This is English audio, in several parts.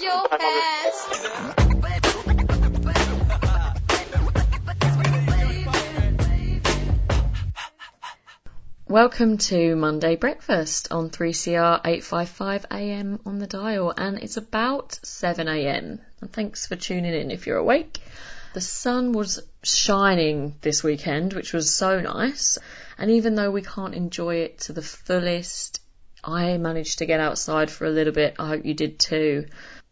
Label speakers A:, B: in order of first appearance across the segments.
A: Your.
B: Welcome to Monday Breakfast on 3CR 855 AM on the dial and it's about 7 AM. And thanks for tuning in if you're awake. The sun was shining this weekend, which was so nice. And even though we can't enjoy it to the fullest, I managed to get outside for a little bit. I hope you did too.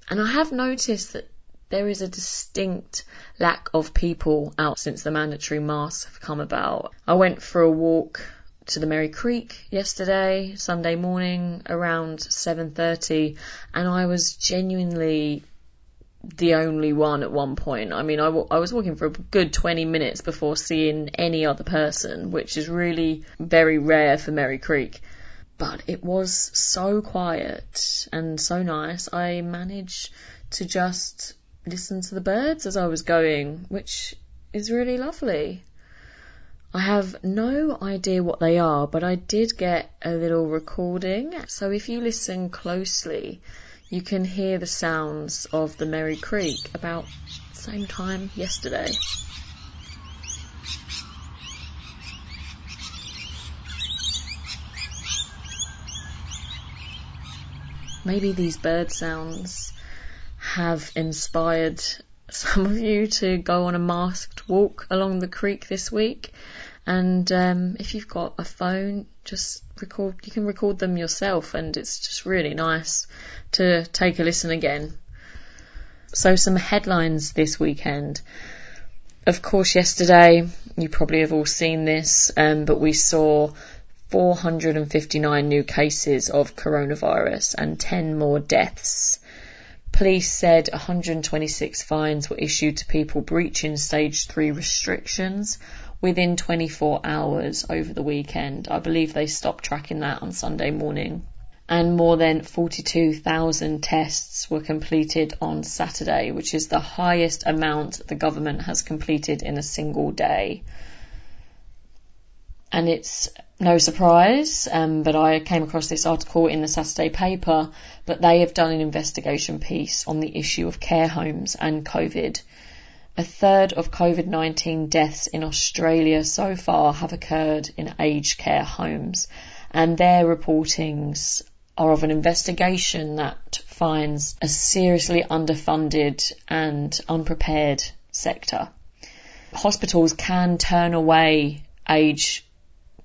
B: And I have noticed that there is a distinct lack of people out since the mandatory masks have come about. I went for a walk to the Merri Creek yesterday, Sunday morning around 7:30, and I was genuinely the only one at one point. I mean, I, w- I was walking for a good 20 minutes before seeing any other person, which is really very rare for Merri Creek. But it was so quiet and so nice. I managed to just listen to the birds as I was going, which is really lovely. I have no idea what they are, but I did get a little recording. So if you listen closely, you can hear the sounds of the Merri Creek about same time yesterday. Maybe these bird sounds have inspired some of you to go on a masked walk along the creek this week. And um, if you've got a phone, just record. You can record them yourself, and it's just really nice to take a listen again. So some headlines this weekend. Of course, yesterday you probably have all seen this, um, but we saw 459 new cases of coronavirus and 10 more deaths. Police said 126 fines were issued to people breaching stage 3 restrictions within 24 hours over the weekend. I believe they stopped tracking that on Sunday morning. And more than 42,000 tests were completed on Saturday, which is the highest amount the government has completed in a single day. And it's no surprise, um, but I came across this article in the Saturday paper, but they have done an investigation piece on the issue of care homes and COVID. A third of COVID-19 deaths in Australia so far have occurred in aged care homes, and their reportings are of an investigation that finds a seriously underfunded and unprepared sector. Hospitals can turn away aged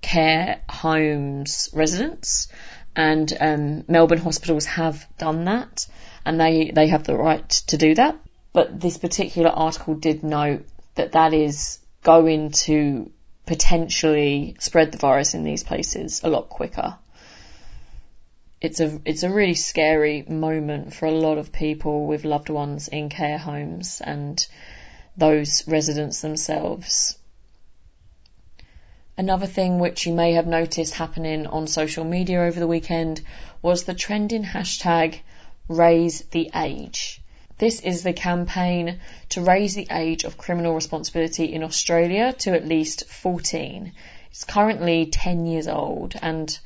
B: care homes residents, and um, Melbourne hospitals have done that, and they they have the right to do that. But this particular article did note that that is going to potentially spread the virus in these places a lot quicker. It's a it's a really scary moment for a lot of people with loved ones in care homes and those residents themselves. Another thing which you may have noticed happening on social media over the weekend was the trending hashtag raise the age. This is the campaign to raise the age of criminal responsibility in Australia to at least 14. It's currently 10 years old and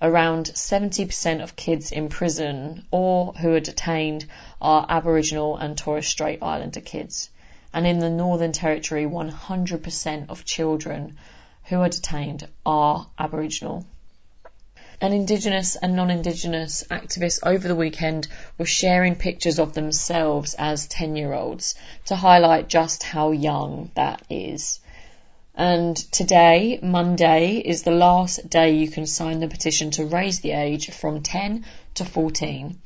B: around 70% of kids in prison or who are detained are Aboriginal and Torres Strait Islander kids. And in the Northern Territory, 100% of children who are detained are Aboriginal. And Indigenous and non-Indigenous activists over the weekend were sharing pictures of themselves as 10 year olds to highlight just how young that is. And today, Monday, is the last day you can sign the petition to raise the age from 10 to 14.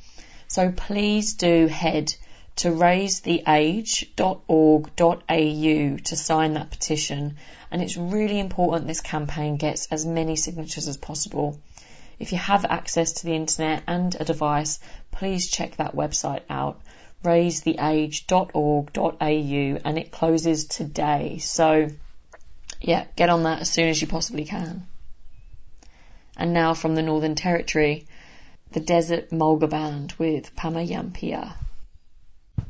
B: So please do head to raisetheage.org.au to sign that petition. And it's really important this campaign gets as many signatures as possible. If you have access to the internet and a device, please check that website out raisetheage.org.au and it closes today. So yeah, get on that as soon as you possibly can. And now from the Northern Territory, the Desert Mulga Band with Pama
C: Ya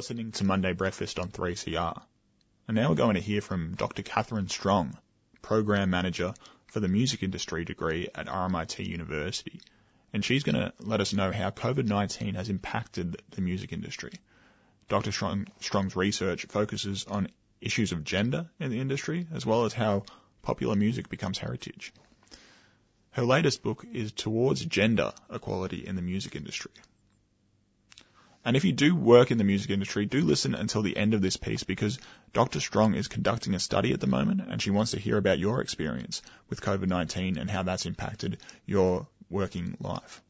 D: listening to Monday Breakfast on 3CR. And now we're going to hear from Dr. Catherine Strong, Program Manager for the Music Industry degree at RMIT University. And she's going to let us know how COVID-19 has impacted the music industry. Dr. Strong, Strong's research focuses on issues of gender in the industry, as well as how popular music becomes heritage. Her latest book is Towards Gender Equality in the Music Industry. And if you do work in the music industry, do listen until the end of this piece because Dr. Strong is conducting a study at the moment and she wants to hear about your experience with COVID-19 and how that's impacted your working life.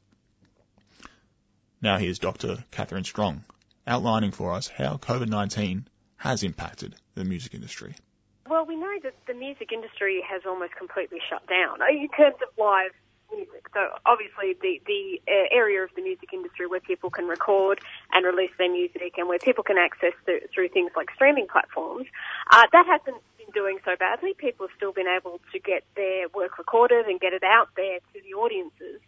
D: Now here's Dr. Catherine Strong outlining for us how COVID-19 has impacted the music industry.
E: Well, we know that the music industry has almost completely shut down in terms of live music. So obviously the, the uh, area of the music industry where people can record and release their music and where people can access through, through things like streaming platforms, uh, that hasn't been doing so badly. People have still been able to get their work recorded and get it out there to the audiences.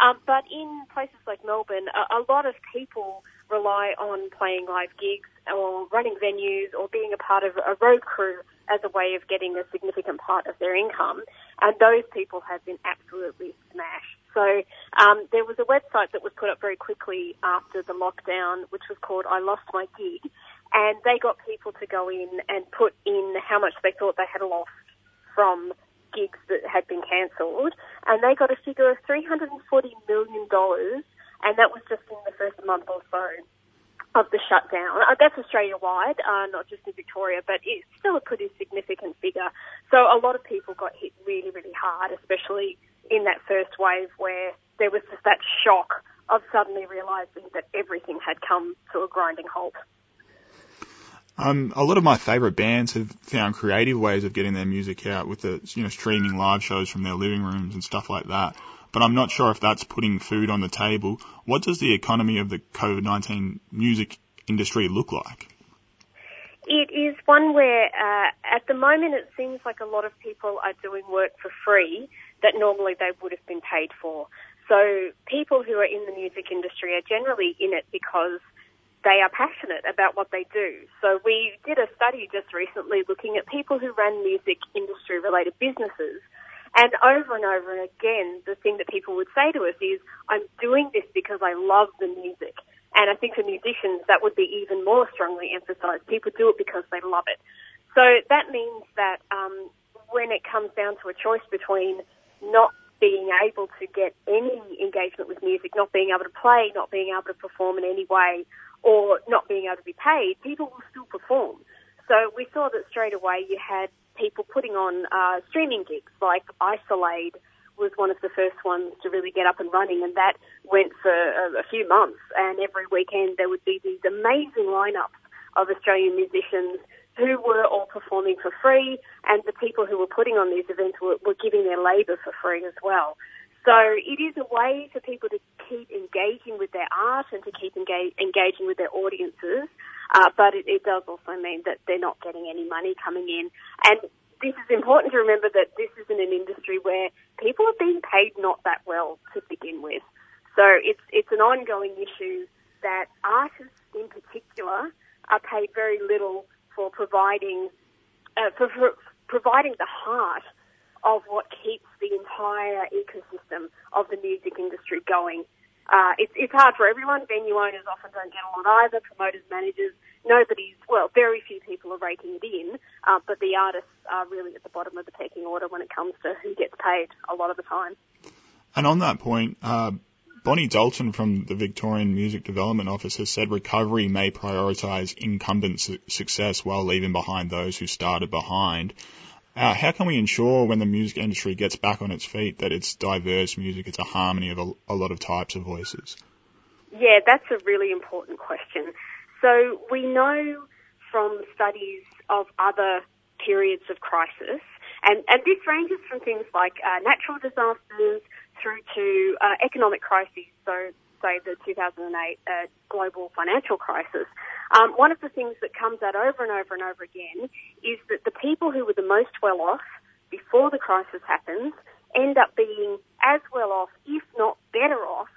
E: Um, but in places like Melbourne, a, a lot of people rely on playing live gigs or running venues or being a part of a road crew as a way of getting a significant part of their income. And those people have been absolutely smashed. So um, there was a website that was put up very quickly after the lockdown, which was called I Lost My Gig, and they got people to go in and put in how much they thought they had lost from gigs that had been cancelled, and they got a figure of $340 million, and that was just in the first month or so of the shutdown. Uh, that's Australia wide, uh, not just in Victoria, but it's still a pretty significant figure. So a lot of people got hit really, really hard, especially in that first wave where there was just that shock of suddenly realising that everything had come to a grinding halt.
D: Um, a lot of my favourite bands have found creative ways of getting their music out with the you know streaming live shows from their living rooms and stuff like that. But I'm not sure if that's putting food on the table. What does the economy of the COVID-19 music industry look like?
E: It is one where, uh, at the moment, it seems like a lot of people are doing work for free that normally they would have been paid for. So people who are in the music industry are generally in it because they are passionate about what they do. So we did a study just recently looking at people who ran music industry related businesses. And over and over and again, the thing that people would say to us is, I'm doing this because I love the music. And I think for musicians, that would be even more strongly emphasized. People do it because they love it. So that means that um, when it comes down to a choice between not being able to get any engagement with music, not being able to play, not being able to perform in any way, or not being able to be paid, people will still perform. So we saw that straight away you had people putting on uh, streaming gigs like Isol-Aid was one of the first ones to really get up and running, and that went for a, a few months. And every weekend there would be these amazing lineups of Australian musicians who were all performing for free, and the people who were putting on these events were, were giving their labour for free as well. So it is a way for people to keep engaging with their art and to keep engage, engaging with their audiences, uh, but it, it does also mean that they're not getting any money coming in. And this is important to remember that this isn't an industry where people are being paid not that well to begin with. So it's it's an ongoing issue that artists in particular are paid very little for providing uh, for, for providing the heart of what keeps the entire ecosystem of the music industry going. Uh, it's, it's hard for everyone. Venue owners often don't get a lot either. Promoters, managers, nobody's, well, very few people are raking it in, uh, but the artists are really at the bottom of the pecking order when it comes to who gets paid a lot of the time.
D: And on that point, uh, Bonnie Dalton from the Victorian Music Development Office has said recovery may prioritise incumbent su- success while leaving behind those who started behind. Uh, how can we ensure when the music industry gets back on its feet that it's diverse music, it's a harmony of a, a lot of types of voices?
E: Yeah, that's a really important question. So we know from studies of other periods of crisis, and, and this ranges from things like uh, natural disasters through to uh, economic crises, so say the 2008 uh, global financial crisis, um, one of the things that comes out over and over and over again is that the people who were the most well off before the crisis happens end up being as well off, if not better off,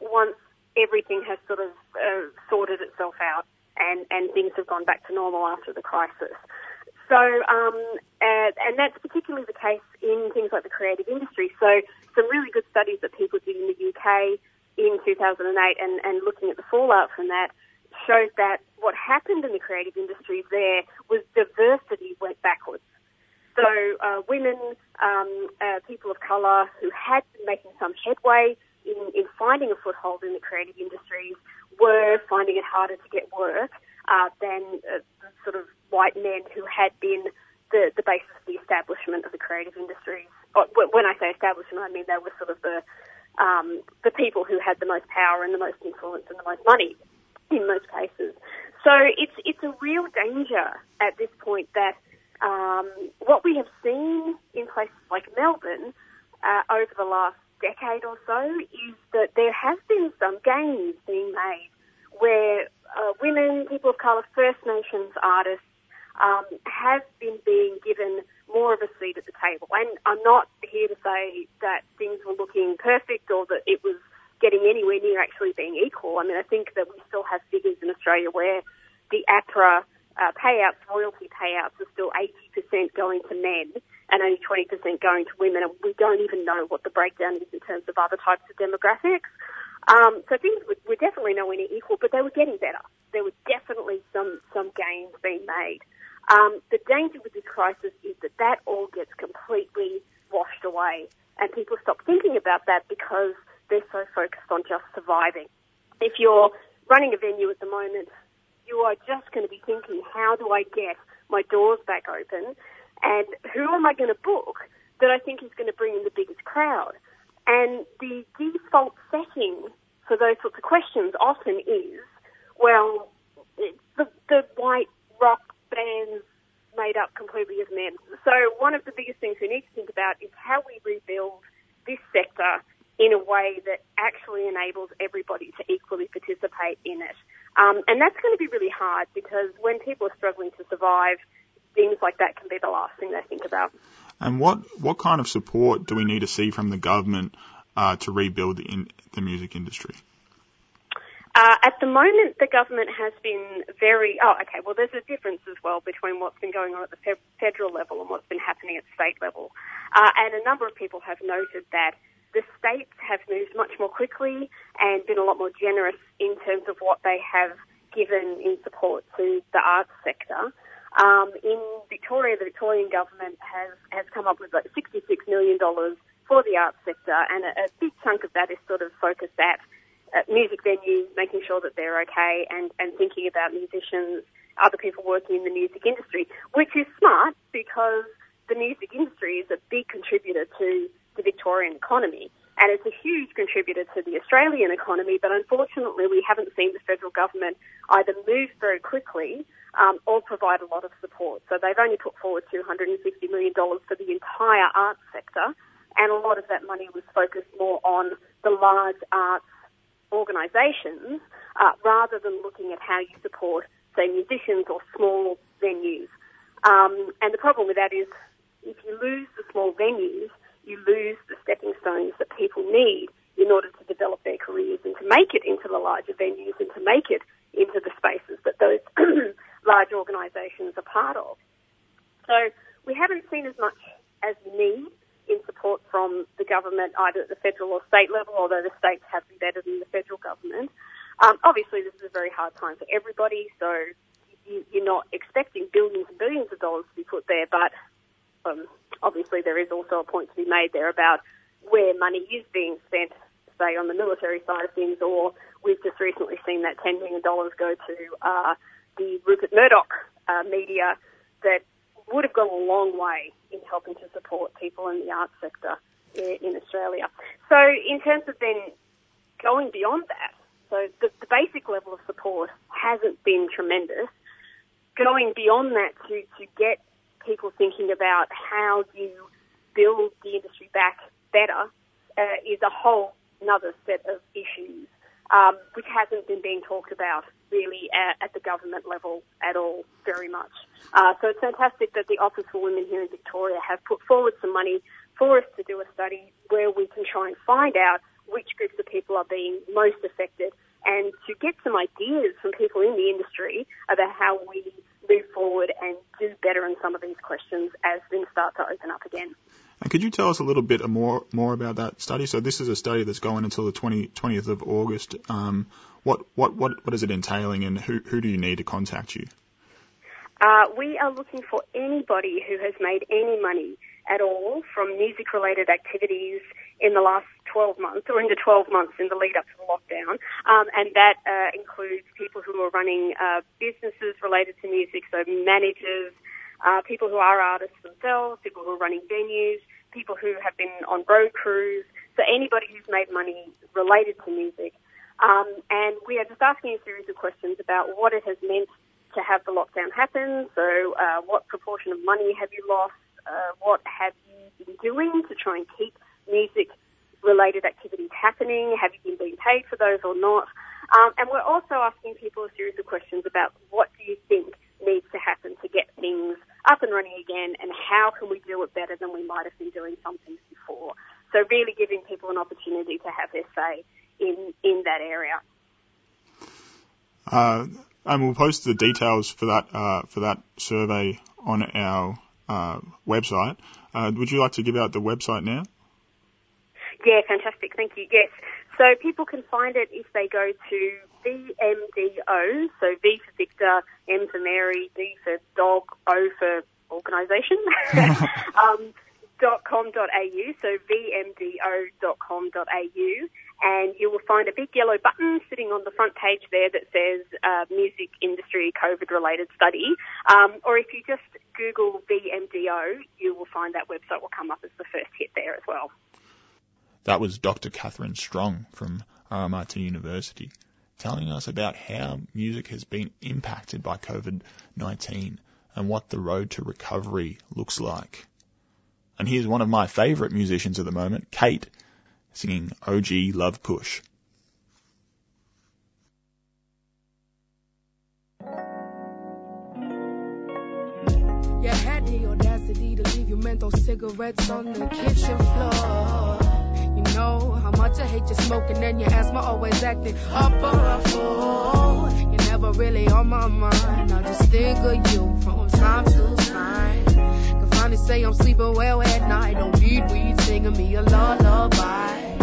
E: once everything has sort of uh, sorted itself out and, and things have gone back to normal after the crisis. So, um, and, and that's particularly the case in things like the creative industry. So, some really good studies that people did in the UK in 2008 and, and looking at the fallout from that showed that what happened in the creative industries there was diversity went backwards. So uh, women, um, uh, people of colour who had been making some headway in, in finding a foothold in the creative industries were finding it harder to get work uh, than uh, sort of white men who had been the, the basis of the establishment of the creative industries. When I say establishment, I mean they were sort of the um, the people who had the most power and the most influence and the most money in most cases. So it's it's a real danger at this point that um, what we have seen in places like Melbourne uh, over the last decade or so is that there has been some gains being made where uh, women, people of colour, First Nations artists um, have been being given more of a seat at the table. And I'm not here to say that things were looking perfect or that it was getting anywhere near actually being equal. I mean, I think that we still have figures in Australia where the APRA uh, payouts, royalty payouts, are still 80% going to men and only 20% going to women, and we don't even know what the breakdown is in terms of other types of demographics. Um, so things were, were definitely nowhere near equal, but they were getting better. There was definitely some some gains being made. Um, the danger with this crisis is that that all gets completely washed away, and people stop thinking about that because they're so focused on just surviving. If you're running a venue at the moment, you are just going to be thinking, how do I get my doors back open, and who am I going to book that I think is going to bring in the biggest crowd? And the default setting for those sorts of questions often is, well, the, the white rock bands made up completely of men. So one of the biggest things we need to think about is how we rebuild this sector in a way that actually enables everybody to equally participate in it. Um, and that's going to be really hard because when people are struggling to survive, things like that can be the last thing they think about.
D: And what, what kind of support do we need to see from the government uh, to rebuild the, in, the music industry?
E: Uh, at the moment, the government has been very. Oh, okay. Well, there's a difference as well between what's been going on at the fe- federal level and what's been happening at state level. Uh, and a number of people have noted that the states have moved much more quickly and been a lot more generous in terms of what they have given in support to the arts sector. Um, in Victoria, the Victorian government has, has come up with like $66 million for the arts sector, and a, a big chunk of that is sort of focused at uh, music venues, making sure that they're okay, and, and thinking about musicians, other people working in the music industry, which is smart because the music industry is a big contributor to the Victorian economy. And it's a huge contributor to the Australian economy, but unfortunately we haven't seen the federal government either move very quickly um, or provide a lot of support. So they've only put forward $250 million for the entire arts sector, and a lot of that money was focused more on the large arts organisations uh, rather than looking at how you support, say, musicians or small venues. Um, and the problem with that is if you lose the small venues, you lose the stepping stones that people need in order to develop their careers and to make it into the larger venues and to make it into the spaces that those large organisations are part of. So we haven't seen as much as we need in support from the government, either at the federal or state level, although the states have been better than the federal government. Um, obviously, this is a very hard time for everybody, so you, you're not expecting billions and billions of dollars to be put there, but um, obviously there is also a point to be made there about where money is being spent, say on the military side of things, or we've just recently seen that $10 million go to uh, the Rupert Murdoch uh, media that would have gone a long way in helping to support people in the arts sector in, Australia. So in terms of then going beyond that, so the, the basic level of support hasn't been tremendous. Going beyond that to, to get people thinking about how you build the industry back better uh, is a whole another set of issues um, which hasn't been being talked about really at, at, the government level at all very much. Uh, so it's fantastic that the Office for Women here in Victoria have put forward some money for us to do a study where we can try and find out which groups of people are being most affected and to get some ideas from people in the industry about how we move forward and do better in some of these questions as things start to open up again.
D: And could you tell us a little bit more more about that study? So this is a study that's going until the 20, 20th of August. Um, what, what, what, what is it entailing and who, who do you need to contact you?
E: Uh, we are looking for anybody who has made any money at all from music related activities in the last 12 months or in the 12 months in the lead up to the lockdown. Um, and that uh, includes people who are running uh, businesses related to music, so managers, uh, people who are artists themselves, people who are running venues, people who have been on road crews, so anybody who's made money related to music. Um, and we are just asking a series of questions about what it has meant to have the lockdown happen. So, uh, what proportion of money have you lost? Uh, what have you been doing to try and keep music related activities happening? Have you been being paid for those or not? Um, and we're also asking people a series of questions about what do you think needs to happen to get things up and running again and how can we do it better than we might have been doing some things before. So really giving people an opportunity to have their say in, in that area.
D: Uh, and we'll post the details for that, uh, for that survey on our, uh, website. Uh, would you like to give out the website now?
E: Yeah, fantastic. Thank you. Yes. So people can find it if they go to VMDO, so V for Victor, M for Mary, D for dog, O for organisation, um, dot .com.au, so vmdo.com.au, and you will find a big yellow button sitting on the front page there that says uh, Music Industry COVID Related Study. Um, or if you just Google VMDO, you will find that website will come up as the first hit there as well.
D: That was Dr. Catherine Strong from uh, RMIT University telling us about how music has been impacted by COVID-19 and what the road to recovery looks like. And here's one of my favourite musicians at the moment, Kate, singing OG Love Kush.
F: You had the audacity to leave your cigarettes on the kitchen floor. Know how much I hate you smoking and your asthma always acting up on a fool. You're never really on my mind. I just think of you from time to time. Can finally say I'm sleeping well at night. Don't need weed singing me a lullaby.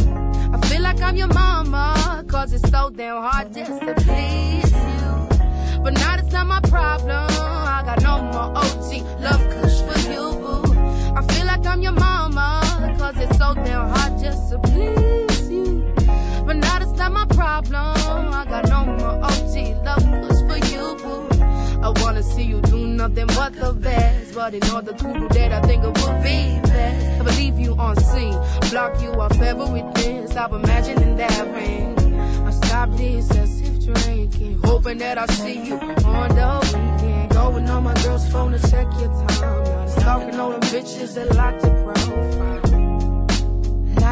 F: I feel like I'm your mama, cause it's so damn hard just to please you. But now it's not my problem. I got no more OG love kush for you, boo. I feel like I'm your mama, cause it's so damn hard just to please you. But now that's not my problem. I got no more OG love kush for you, boo. I wanna see you do nothing but the best. But in order to do that, I think it would be best. I believe you on scene, block you off everything. Stop imagining that ring. I stop this as if drinking, hoping that I see you on the weekend. Going on my girl's phone to check your time. Stalking all them bitches that like to profile.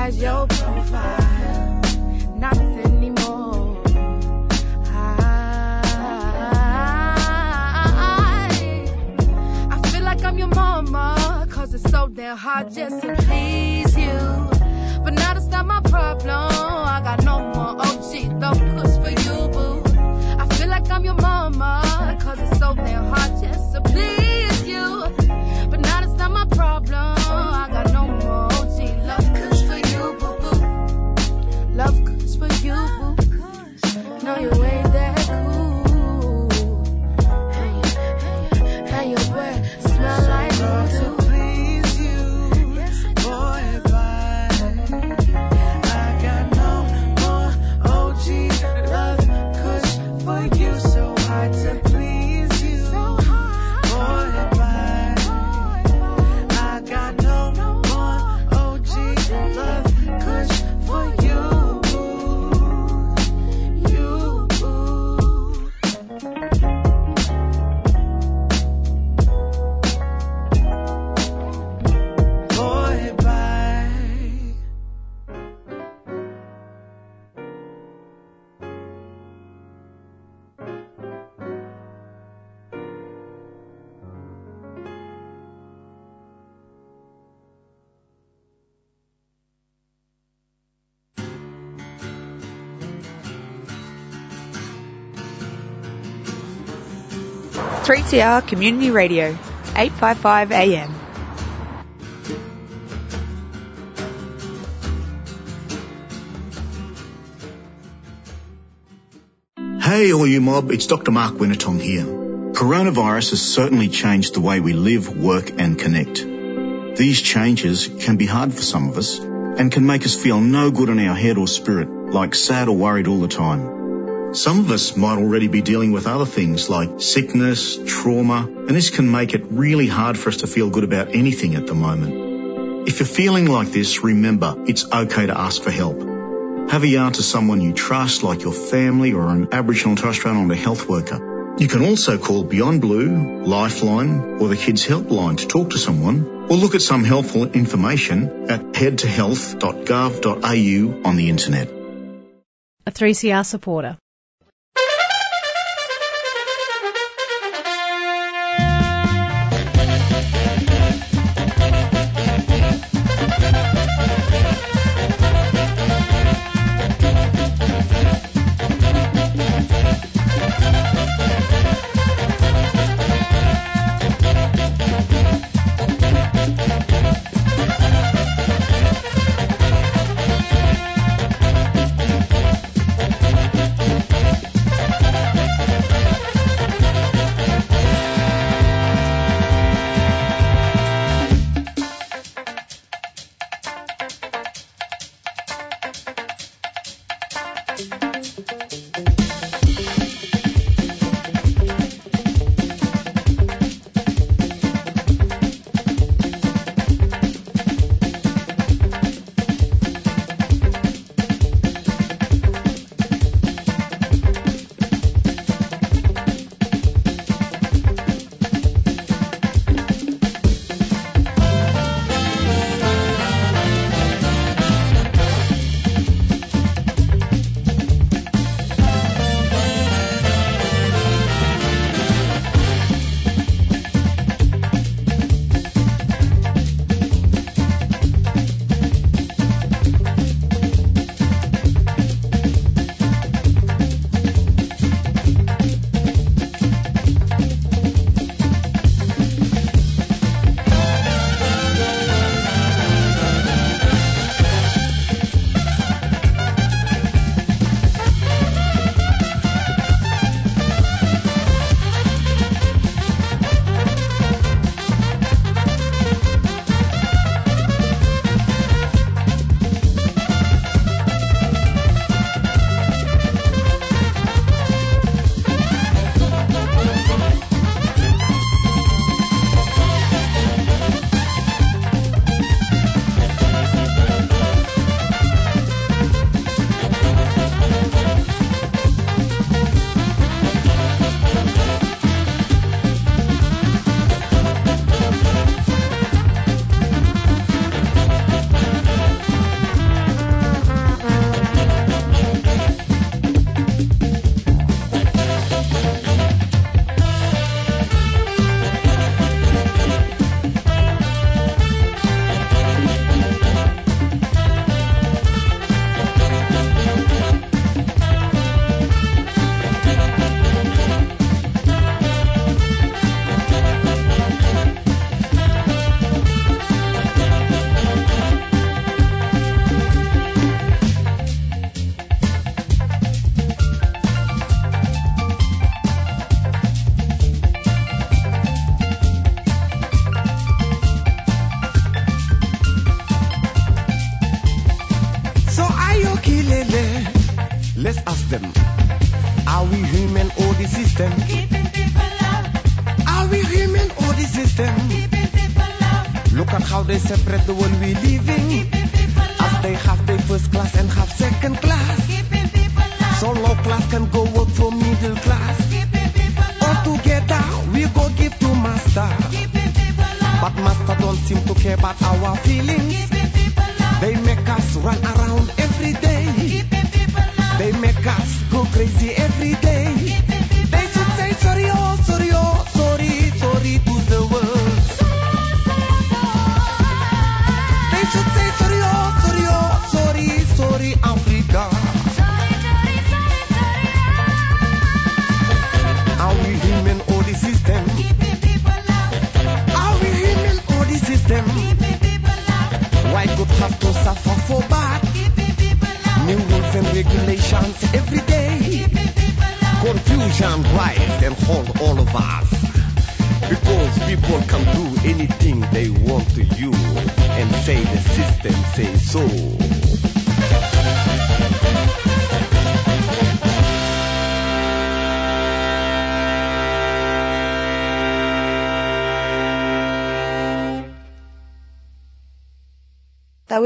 F: Lies your profile, not anymore. I, I feel like I'm your mama, cause it's so damn hard just to please you. But now that's not my problem. I got no more OG kush for you, boo. I feel like I'm your mama,
G: 3CR Community Radio, 855 AM.
H: Hey all you mob, it's Dr. Mark Wenitong here. Coronavirus has certainly changed the way we live, work and connect. These changes can be hard for some of us and can make us feel no good in our head or spirit, like sad or worried all the time. Some of us might already be dealing with other things like sickness, trauma, and this can make it really hard for us to feel good about anything at the moment. If you're feeling like this, remember, it's okay to ask for help. Have a yarn to someone you trust, like your family or an Aboriginal Torres Strait Islander health worker. You can also call Beyond Blue, Lifeline, or the Kids Helpline to talk to someone, or look at some helpful information at headtohealth.gov.au on the internet.
I: A 3CR supporter.
J: Seem to care about our feelings. They make us run around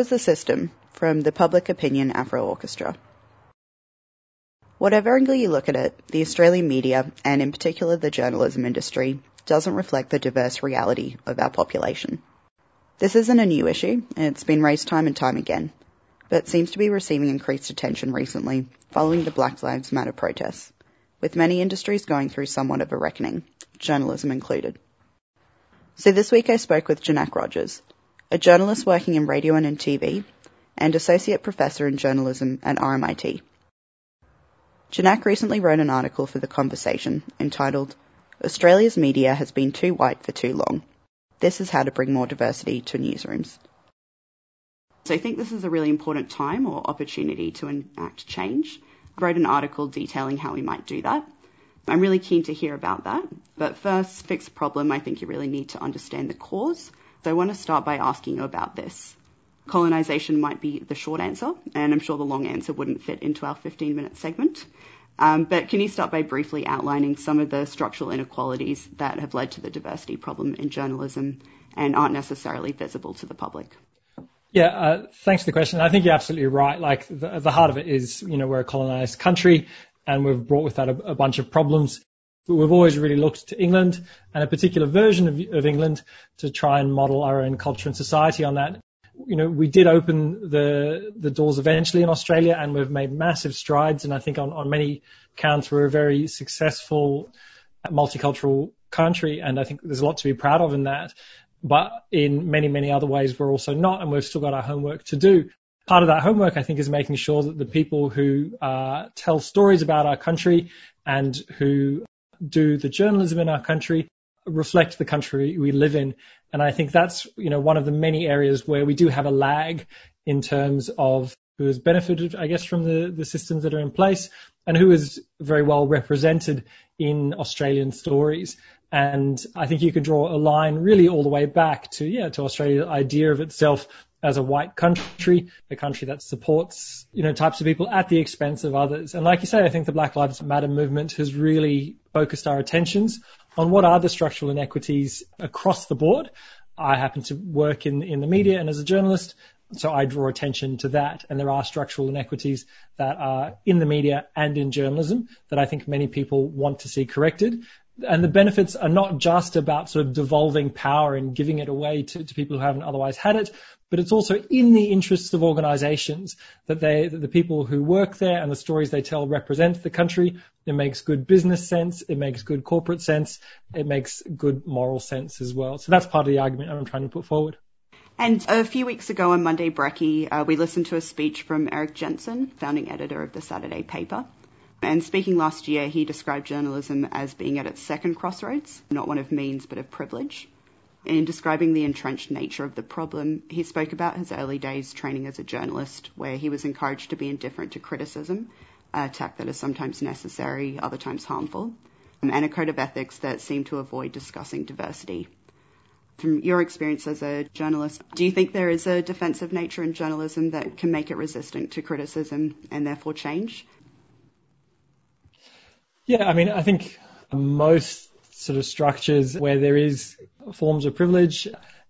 K: was The System from the Public Opinion Afro Orchestra. Whatever angle you look at it, the Australian media, and in particular the journalism industry, doesn't reflect the diverse reality of our population. This isn't a new issue, it's been raised time and time again, but seems to be receiving increased attention recently following the Black Lives Matter protests, with many industries going through somewhat of a reckoning, journalism included. So this week I spoke with Janak Rogers, a journalist working in radio and in TV, and associate professor in journalism at RMIT. Janak recently wrote an article for The Conversation entitled Australia's Media Has Been Too White for Too Long. This is how to bring more diversity to newsrooms. So I think this is a really important time or opportunity to enact change. I wrote an article detailing how we might do that. I'm really keen to hear about that. But first, fix the problem, I think you really need to understand the cause. So I want to start by asking you about this. Colonisation might be the short answer, and I'm sure the long answer wouldn't fit into our 15 minute segment. Um, but can you start by briefly outlining some of the structural inequalities that have led to the diversity problem in journalism and aren't necessarily visible to the public?
L: Yeah, uh, thanks for the question. I think you're absolutely right. Like the, the heart of it is, you know, we're a colonized country and we've brought with that a, a bunch of problems. But we've always really looked to England and a particular version of, of England to try and model our own culture and society on that you know, we did open the the doors eventually in Australia, and we've made massive strides. And I think on, on many counts, we're a very successful multicultural country, and I think there's a lot to be proud of in that. But in many many other ways, we're also not, and we've still got our homework to do. Part of that homework, I think, is making sure that the people who uh, tell stories about our country and who do the journalism in our country reflect the country we live in. And I think that's, you know, one of the many areas where we do have a lag in terms of who has benefited, I guess, from the, the systems that are in place and who is very well represented in Australian stories. And I think you can draw a line really all the way back to, yeah, to Australia's idea of itself as a white country, a country that supports, you know, types of people at the expense of others. And like you say, I think the Black Lives Matter movement has really focused our attentions on what are the structural inequities across the board. I happen to work in, in the media and as a journalist, so I draw attention to that. And there are structural inequities that are in the media and in journalism that I think many people want to see corrected and the benefits are not just about sort of devolving power and giving it away to, to people who haven't otherwise had it, but it's also in the interests of organizations that they, that the people who work there and the stories they tell represent the country. It makes good business sense. It makes good corporate sense. It makes good moral sense as well. So that's part of the argument I'm trying to put forward.
K: And a few weeks ago on Monday Brekkie, uh, we listened to a speech from Erik Jensen, founding editor of the Saturday paper. And speaking last year, he described journalism as being at its second crossroads, not one of means but of privilege. In describing the entrenched nature of the problem, he spoke about his early days training as a journalist, where he was encouraged to be indifferent to criticism, a tact that is sometimes necessary, other times harmful, um, and a code of ethics that seemed to avoid discussing diversity. From your experience as a journalist, do you think there is a defensive nature in journalism that can make it resistant to criticism and therefore change?
L: Yeah, I mean, I think most sort of structures where there is forms of privilege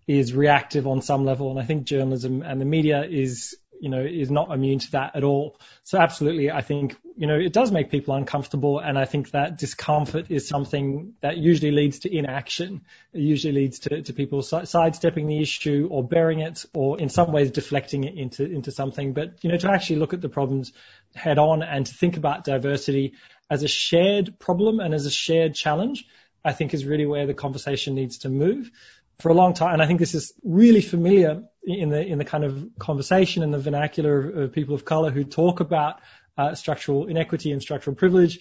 L: is reactive on some level. And I think journalism and the media is, you know, is not immune to that at all. So absolutely, I think, you know, it does make people uncomfortable. And I think that discomfort is something that usually leads to inaction. It usually leads to, to people sidestepping the issue or bearing it or in some ways deflecting it into, into something. But, you know, to actually look at the problems head on and to think about diversity as a shared problem and as a shared challenge I think is really where the conversation needs to move for a long time. And I think this is really familiar in the in the kind of conversation and the vernacular of, of people of color who talk about uh, structural inequity and structural privilege.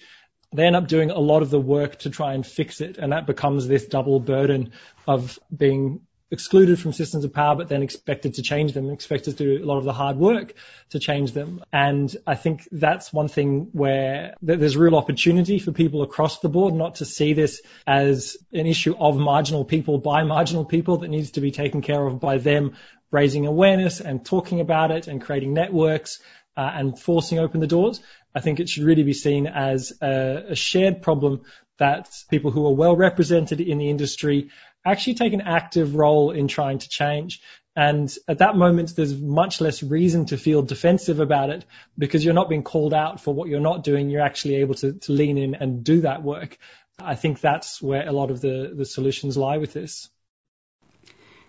L: They end up doing a lot of the work to try and fix it, and that becomes this double burden of being excluded from systems of power, but then expected to change them, expected to do a lot of the hard work to change them. And I think that's one thing where there's real opportunity for people across the board not to see this as an issue of marginal people by marginal people that needs to be taken care of by them raising awareness and talking about it and creating networks uh, and forcing open the doors. I think it should really be seen as a, a shared problem that people who are well represented in the industry actually take an active role in trying to change. And at that moment, there's much less reason to feel defensive about it because you're not being called out for what you're not doing. You're actually able to, to lean in and do that work. I think that's where a lot of the, the solutions lie with this.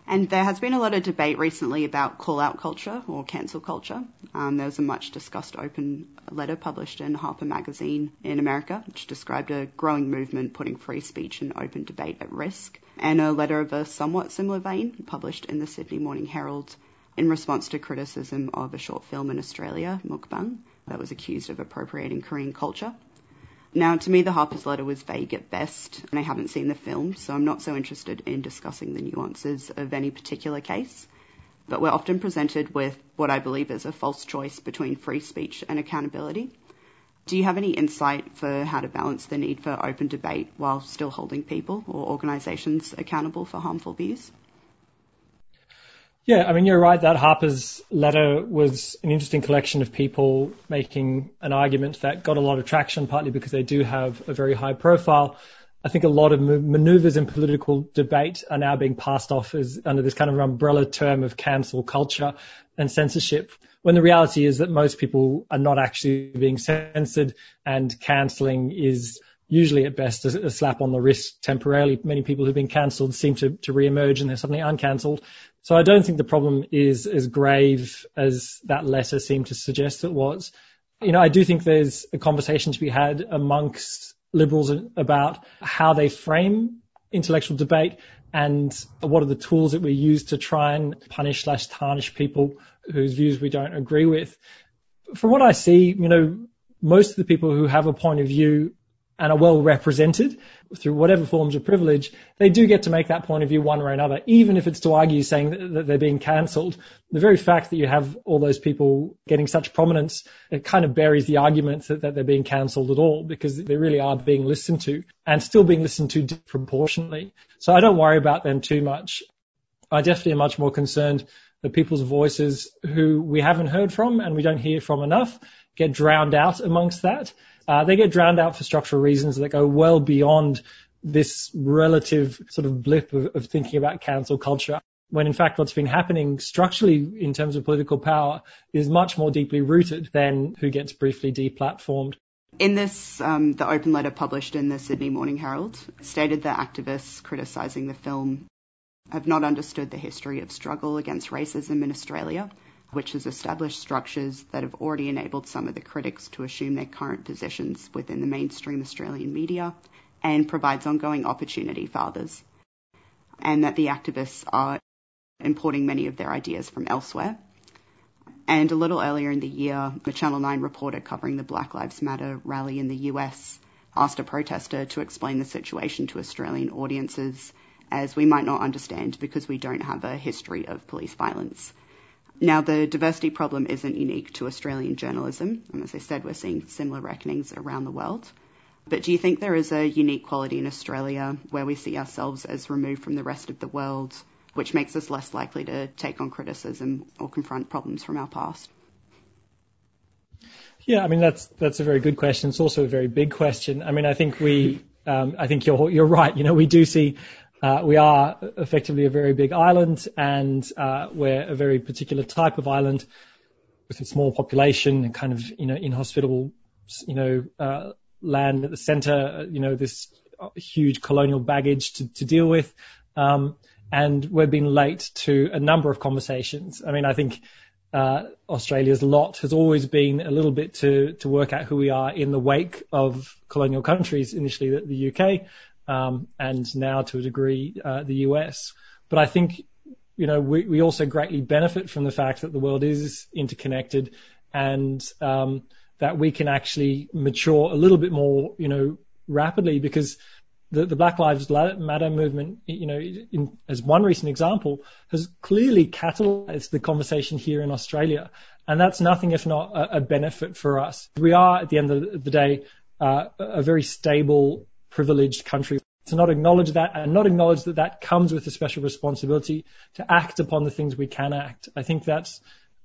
K: And there has been a lot of debate recently about call out culture or cancel culture. Um, there was a much discussed open letter published in Harper Magazine in America, which described a growing movement putting free speech and open debate at risk, and a letter of a somewhat similar vein published in the Sydney Morning Herald in response to criticism of a short film in Australia, Mukbang, that was accused of appropriating Korean culture. Now, to me, the Harper's letter was vague at best, and I haven't seen the film, so I'm not so interested in discussing the nuances of any particular case. But we're often presented with what I believe is a false choice between free speech and accountability. Do you have any insight for how to balance the need for open debate while still holding people or organisations accountable for harmful views?
L: Yeah, I mean, you're right that Harper's letter was an interesting collection of people making an argument that got a lot of traction, partly because they do have a very high profile. I think a lot of maneuvers in political debate are now being passed off as under this kind of umbrella term of cancel culture and censorship, when the reality is that most people are not actually being censored and cancelling is usually at best a, a, slap on the wrist temporarily. Many people who've been cancelled seem to, to re-emerge and they're suddenly uncancelled. So I don't think the problem is as grave as that letter seemed to suggest it was. You know, I do think there's a conversation to be had amongst liberals about how they frame intellectual debate and what are the tools that we use to try and punish slash tarnish people whose views we don't agree with. From what I see, you know, most of the people who have a point of view and are well represented through whatever forms of privilege, they do get to make that point of view one way or another, even if it's to argue saying that they're being cancelled. The very fact that you have all those people getting such prominence, it kind of buries the argument that, that they're being cancelled at all because they really are being listened to and still being listened to disproportionately. So I don't worry about them too much. I definitely am much more concerned that people's voices who we haven't heard from and we don't hear from enough get drowned out amongst that. Uh, they get drowned out for structural reasons that go well beyond this relative sort of blip of, of thinking about cancel culture. When in fact what's been happening structurally in terms of political power is much more deeply rooted than who gets briefly deplatformed.
K: In this, um, the open letter published in the Sydney Morning Herald stated that activists criticising the film have not understood the history of struggle against racism in Australia which has established structures that have already enabled some of the critics to assume their current positions within the mainstream Australian media and provides ongoing opportunity for others. And that the activists are importing many of their ideas from elsewhere. And a little earlier in the year, a Channel 9 reporter covering the Black Lives Matter rally in the US asked a protester to explain the situation to Australian audiences as we might not understand because we don't have a history of police violence. Now, the diversity problem isn't unique to Australian journalism, and as I said, we're seeing similar reckonings around the world. But do you think there is a unique quality in Australia where we see ourselves as removed from the rest of the world, which makes us less likely to take on criticism or confront problems from our past?
L: Yeah, I mean that's that's a very good question. It's also a very big question. I mean, I think we, um, I think you're you're right. You know, we do see uh, we are effectively a very big island, and uh, we're a very particular type of island with a small population and kind of you know inhospitable you know uh, land at the centre. You know this huge colonial baggage to, to deal with, um, and we've been late to a number of conversations. I mean, I think uh, Australia's lot has always been a little bit to to work out who we are in the wake of colonial countries, initially the, the UK, um, and now to a degree uh, the US. But I think you know we, we also greatly benefit from the fact that the world is interconnected and um, that we can actually mature a little bit more you know rapidly because the, the Black Lives Matter movement, you know, in, as one recent example, has clearly catalyzed the conversation here in Australia. And that's nothing if not a, benefit for us. We are, at the end of the day, uh, a very stable privileged country. To not acknowledge that and not acknowledge that that comes with a special responsibility to act upon the things we can act. I think that's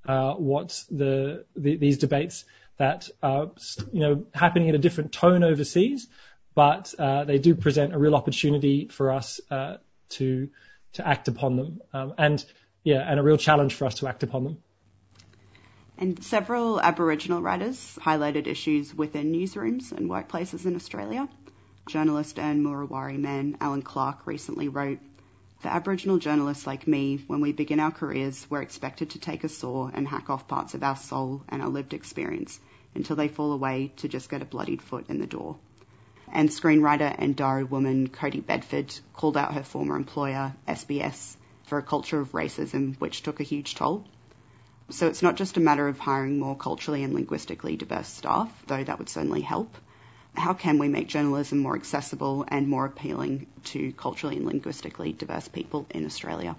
L: uh, what the, the, these debates that are you know happening at a different tone overseas, but uh, they do present a real opportunity for us uh, to to act upon them, um, and yeah, and a real challenge for us to act upon them.
K: And several Aboriginal writers highlighted issues within newsrooms and workplaces in Australia. Journalist and Murawari man Allan Clarke recently wrote, For Aboriginal journalists like me, when we begin our careers, we're expected to take a saw and hack off parts of our soul and our lived experience until they fall away to just get a bloodied foot in the door. And screenwriter and Dharug woman Kodie Bedford called out her former employer, SBS, for a culture of racism which took a huge toll. So it's not just a matter of hiring more culturally and linguistically diverse staff, though that would certainly help how can we make journalism more accessible and more appealing to culturally and linguistically diverse people in Australia?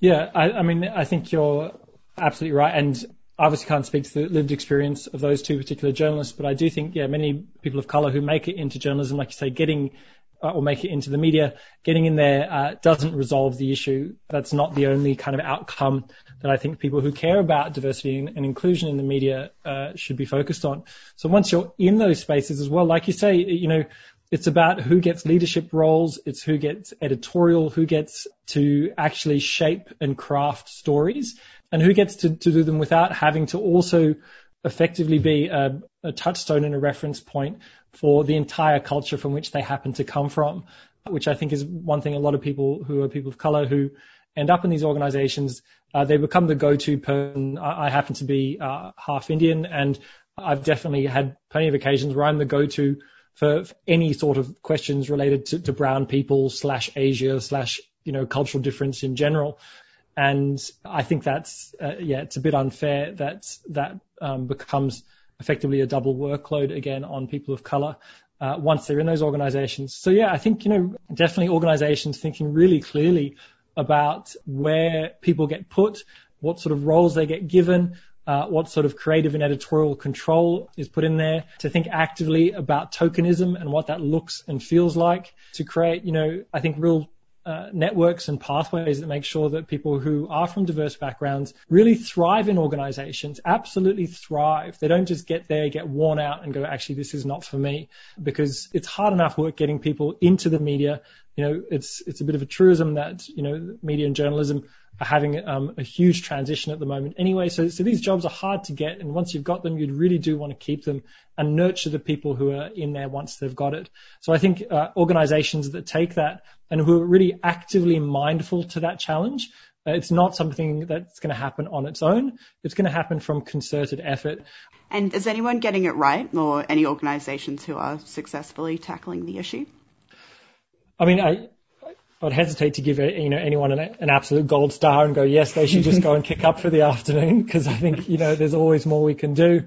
L: Yeah, I, I mean, I think you're absolutely right. And I obviously can't speak to the lived experience of those two particular journalists, but I do think, yeah, many people of colour who make it into journalism, like you say, getting or make it into the media, getting in there uh, doesn't resolve the issue. That's not the only kind of outcome that I think people who care about diversity and, and inclusion in the media uh, should be focused on. So once you're in those spaces as well, like you say, you know, it's about who gets leadership roles, it's who gets editorial, who gets to actually shape and craft stories, and who gets to, to do them without having to also effectively be a, a touchstone and a reference point for the entire culture from which they happen to come from, which I think is one thing a lot of people who are people of color who end up in these organizations, uh, they become the go-to person. I, I happen to be uh, half Indian and I've definitely had plenty of occasions where I'm the go-to for, for any sort of questions related to, to brown people slash Asia slash, you know, cultural difference in general. And I think that's, uh, yeah, it's a bit unfair that that um, becomes effectively a double workload again on people of color uh, once they're in those organizations. So yeah, I think, you know, definitely organizations thinking really clearly about where people get put, what sort of roles they get given, uh, what sort of creative and editorial control is put in there, to think actively about tokenism and what that looks and feels like, to create, you know, I think real uh, networks and pathways that make sure that people who are from diverse backgrounds really thrive in organizations, absolutely thrive. They don't just get there, get worn out and go, actually, this is not for me because it's hard enough work getting people into the media. You know, it's, it's a bit of a truism that, you know, media and journalism are having um, a huge transition at the moment anyway. So, so these jobs are hard to get, and once you've got them, you'd really do want to keep them and nurture the people who are in there once they've got it. So I think uh, organisations that take that and who are really actively mindful to that challenge. Uh, it's not something that's going to happen on its own. It's going to happen from concerted effort.
K: And is anyone getting it right, or any organisations who are successfully tackling the issue?
L: I mean, I, I'd hesitate to give you know anyone an, an, absolute gold star and go yes they should just go and kick up for the afternoon because I think you know there's always more we can do.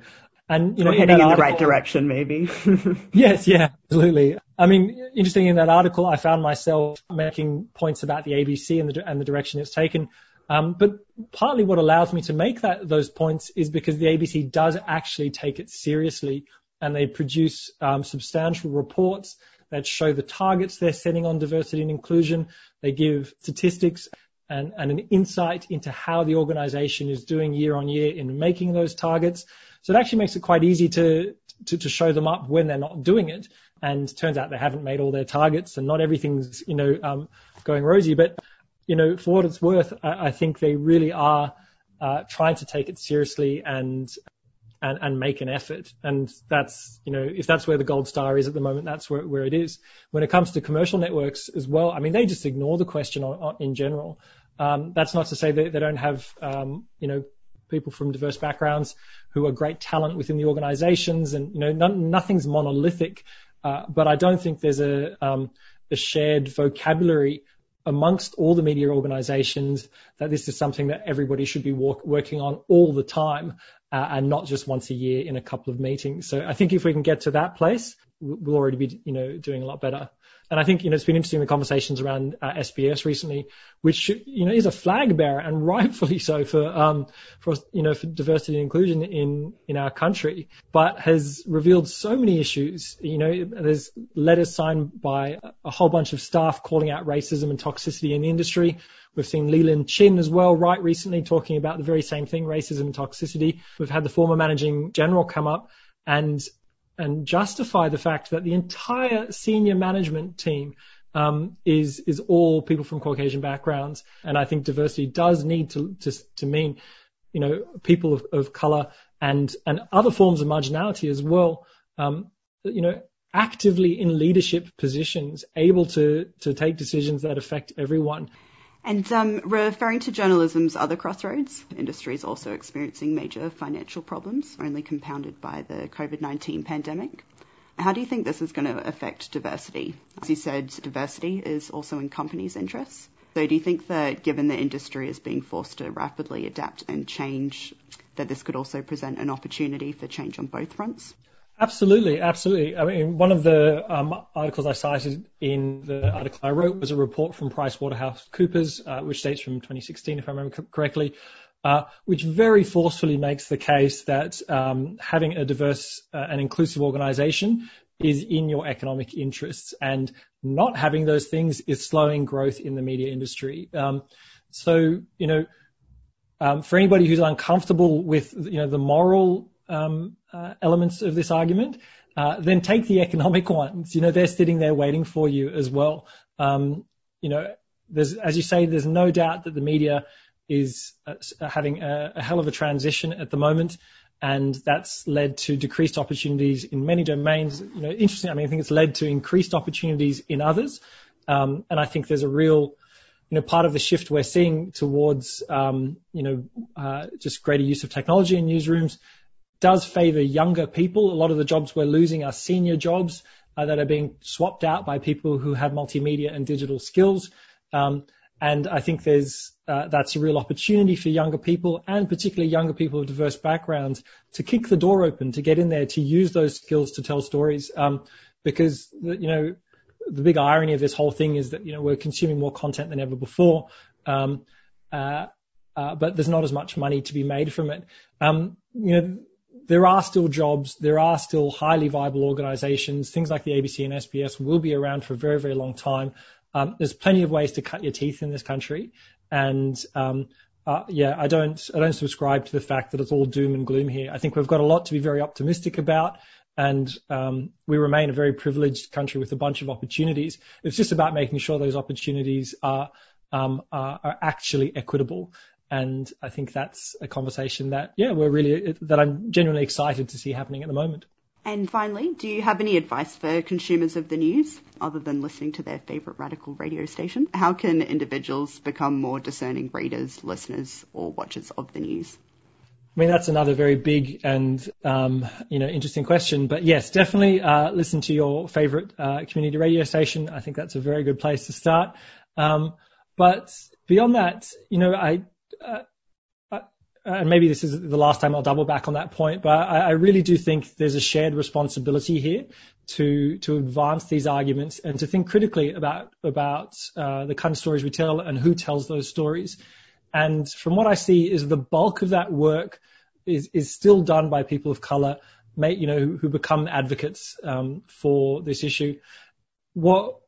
L: And you know,
K: heading in, the right direction, maybe.
L: yes, yeah, absolutely. I mean, interesting in that article, I found myself making points about the ABC and the and the direction it's taken. Um, but partly what allows me to make that those points is because the ABC does actually take it seriously, and they produce um, substantial reports that show the targets they're setting on diversity and inclusion. They give statistics and, and an insight into how the organization is doing year on year in making those targets. So it actually makes it quite easy to, to, to show them up when they're not doing it. And turns out they haven't made all their targets and not everything's, you know, um, going rosy. But, you know, for what it's worth, I, I think they really are uh, trying to take it seriously and and, and make an effort. And that's, you know, if that's where the gold star is at the moment, that's where, where it is. When it comes to commercial networks as well, I mean, they just ignore the question on, on, in general. Um, that's not to say that they don't have, um, you know, people from diverse backgrounds who are great talent within the organizations and, you know, none, nothing's monolithic. Uh, but I don't think there's a, um, a shared vocabulary amongst all the media organizations that this is something that everybody should be working on all the time uh, and not just once a year in a couple of meetings. So I think if we can get to that place, we'll already be, you know, doing a lot better. And I think, you know, it's been interesting the conversations around uh, SBS recently, which, you know, is a flag bearer and rightfully so for, um, for, you know, for diversity and inclusion in, in our country, but has revealed so many issues. You know, there's letters signed by a whole bunch of staff calling out racism and toxicity in the industry. We've seen Lee Lin Chin as well, right recently, talking about the very same thing, racism and toxicity. We've had the former managing general come up and and justify the fact that the entire senior management team um, is is all people from Caucasian backgrounds, and I think diversity does need to to, to mean, you know, people of, of color and and other forms of marginality as well. Um, you know, actively in leadership positions, able to to take decisions that affect everyone.
K: And um, referring to journalism's other crossroads, industry is also experiencing major financial problems, only compounded by the COVID 19 pandemic. How do you think this is going to affect diversity? As you said, diversity is also in companies' interests. So do you think that given the industry is being forced to rapidly adapt and change, that this could also present an opportunity for change on both fronts?
L: Absolutely, absolutely. I mean, one of the um, articles I cited in the article I wrote was a report from PricewaterhouseCoopers, uh, which dates from 2016, if I remember correctly, uh, which very forcefully makes the case that um, having a diverse uh, and inclusive organization is in your economic interests, and not having those things is slowing growth in the media industry. Um, so, you know, um, for anybody who's uncomfortable with, you know, the moral elements of this argument, uh, then take the economic ones. You know, they're sitting there waiting for you as well. Um, you know, there's, as you say, there's no doubt that the media is uh, having a, a hell of a transition at the moment and that's led to decreased opportunities in many domains. You know, interesting. I mean, I think it's led to increased opportunities in others, um, and I think there's a real, you know, part of the shift we're seeing towards, um, you know, uh, just greater use of technology in newsrooms does favour younger people. A lot of the jobs we're losing are senior jobs uh, that are being swapped out by people who have multimedia and digital skills. Um, and I think there's uh, that's a real opportunity for younger people and particularly younger people of diverse backgrounds to kick the door open, to get in there, to use those skills to tell stories. Um, because you know the big irony of this whole thing is that you know we're consuming more content than ever before, um, uh, uh, but there's not as much money to be made from it. Um, you know there are still jobs, there are still highly viable organizations. Things like the ABC and SBS will be around for a very, very long time. Um, there's plenty of ways to cut your teeth in this country, and um, uh, yeah, I don't I don't subscribe to the fact that it's all doom and gloom here. I think we've got a lot to be very optimistic about, and um, we remain a very privileged country with a bunch of opportunities. It's just about making sure those opportunities are um, are, are actually equitable. And I think that's a conversation that, yeah, we're really, that I'm genuinely excited to see happening at the moment.
K: And finally, do you have any advice for consumers of the news, other than listening to their favourite radical radio station? How can individuals become more discerning readers, listeners, or watchers of the news?
L: I mean, that's another very big and um, you know interesting question. But yes, definitely uh, listen to your favourite uh, community radio station. I think that's a very good place to start. Um, but beyond that, you know, I and maybe this is the last time I'll double back on that point, but I, I really do think there's a shared responsibility here to to advance these arguments and to think critically about about uh, the kind of stories we tell and who tells those stories. And from what I see, is the bulk of that work is is still done by people of color, you know, who, who become advocates um, for this issue. What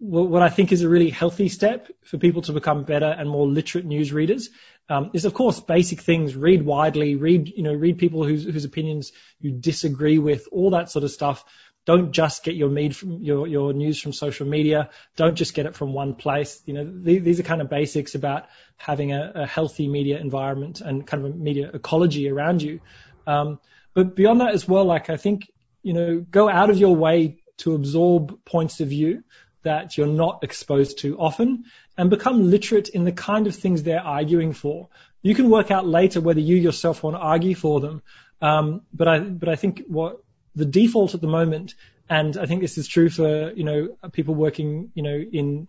L: what I think is a really healthy step for people to become better and more literate news readers um, is, of course, basic things. Read widely, read, you know, read people whose, whose opinions you disagree with, all that sort of stuff. Don't just get your, from, your, your news from social media. Don't just get it from one place. You know, th- these are kind of basics about having a, a, healthy media environment and kind of a media ecology around you. Um, but beyond that as well, like I think, you know, go out of your way to absorb points of view that you're not exposed to often and become literate in the kind of things they're arguing for. You can work out later whether you yourself want to argue for them. Um, but I, but I think what the default at the moment, and I think this is true for, you know, people working, you know, in,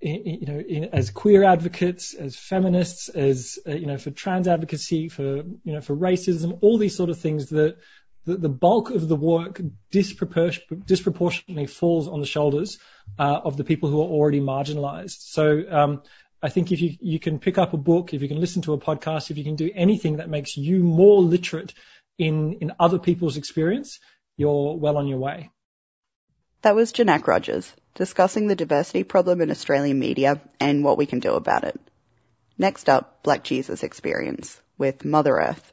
L: you know, in, as queer advocates, as feminists, as, uh, you know, for trans advocacy, for, you know, for racism, all these sort of things that the, bulk of the work disproportionately falls on the shoulders uh, of the people who are already marginalized. So um, I think if you, you can pick up a book, if you can listen to a podcast, if you can do anything that makes you more literate in, in other people's experience, you're well on your way.
K: That was Janak Rogers discussing the diversity problem in Australian media and what we can do about it. Next up, Black Jesus Experience with Mother Earth.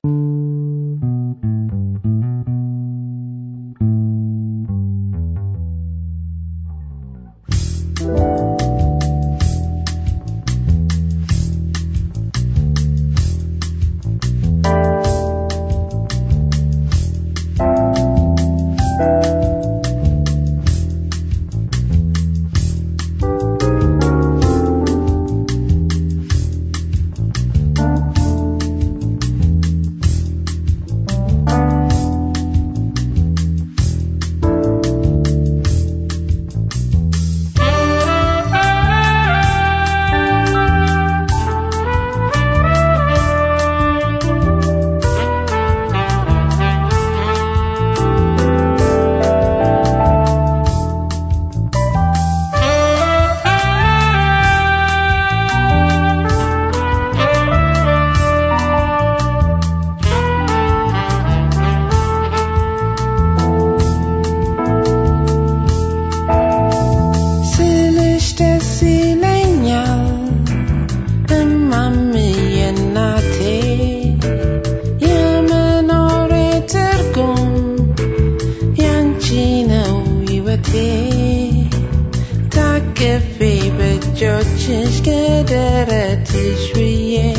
M: کفی به جاچش که درتش بیه.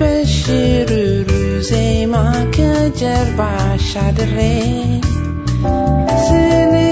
M: بشی رو روزی ما که جر باشد ری سنی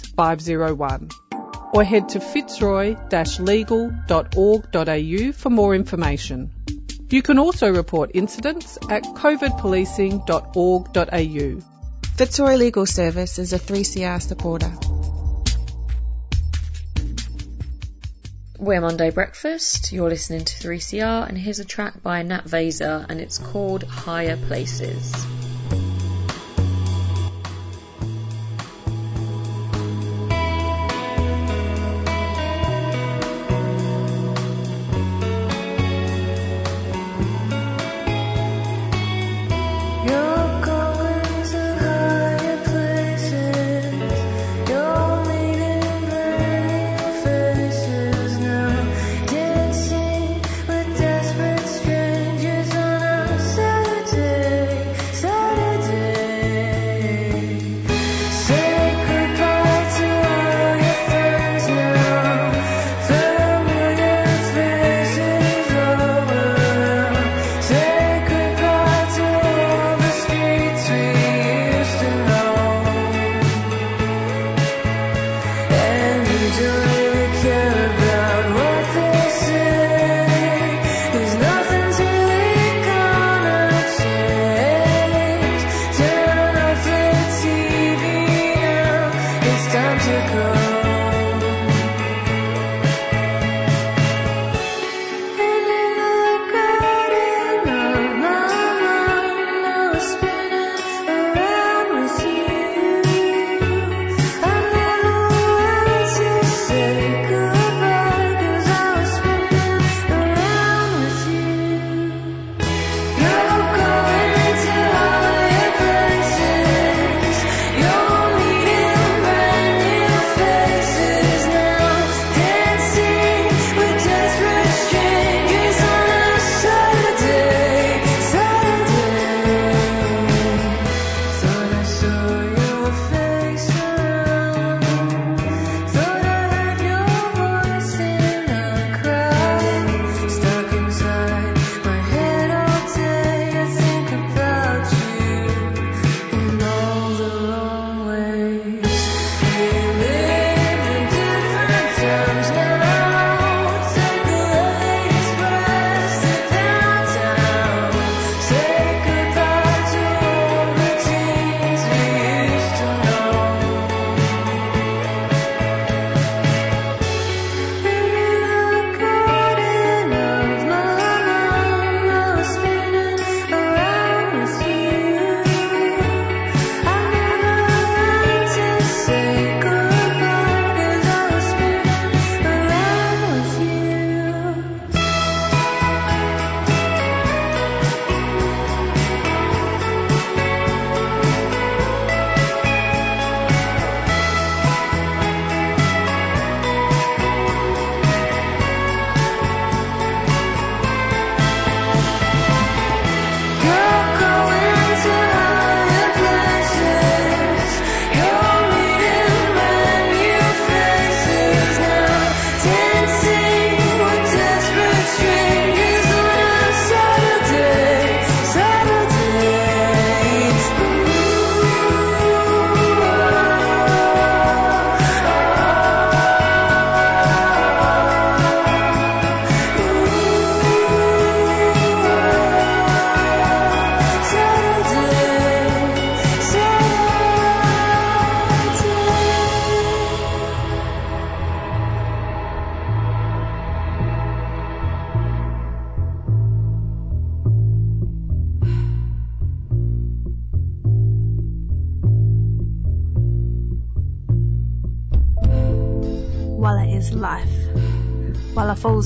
N: 501. Or head to fitzroy-legal.org.au for more information. You can also report incidents at covidpolicing.org.au.
M: Fitzroy Legal Service is a 3CR supporter.
O: We're Monday Breakfast. You're listening to 3CR, and here's a track by Nat Vazer, and it's called Higher Places.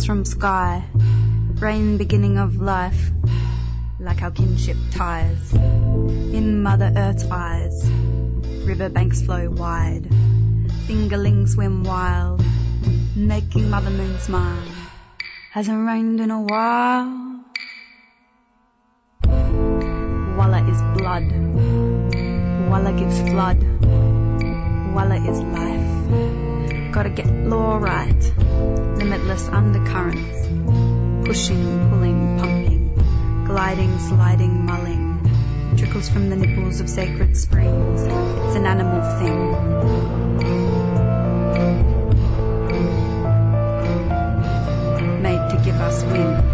P: From sky, rain beginning of life, like our kinship ties. In Mother Earth's eyes, river banks flow wide, fingerlings swim wild, making Mother Moon smile. Hasn't rained in a while. Walla is blood. Walla gives flood. Walla is life. Gotta get law right. Limitless undercurrents. Pushing, pulling, pumping. Gliding, sliding, mulling. Trickles from the nipples of sacred springs. It's an animal thing. Made to give us wings.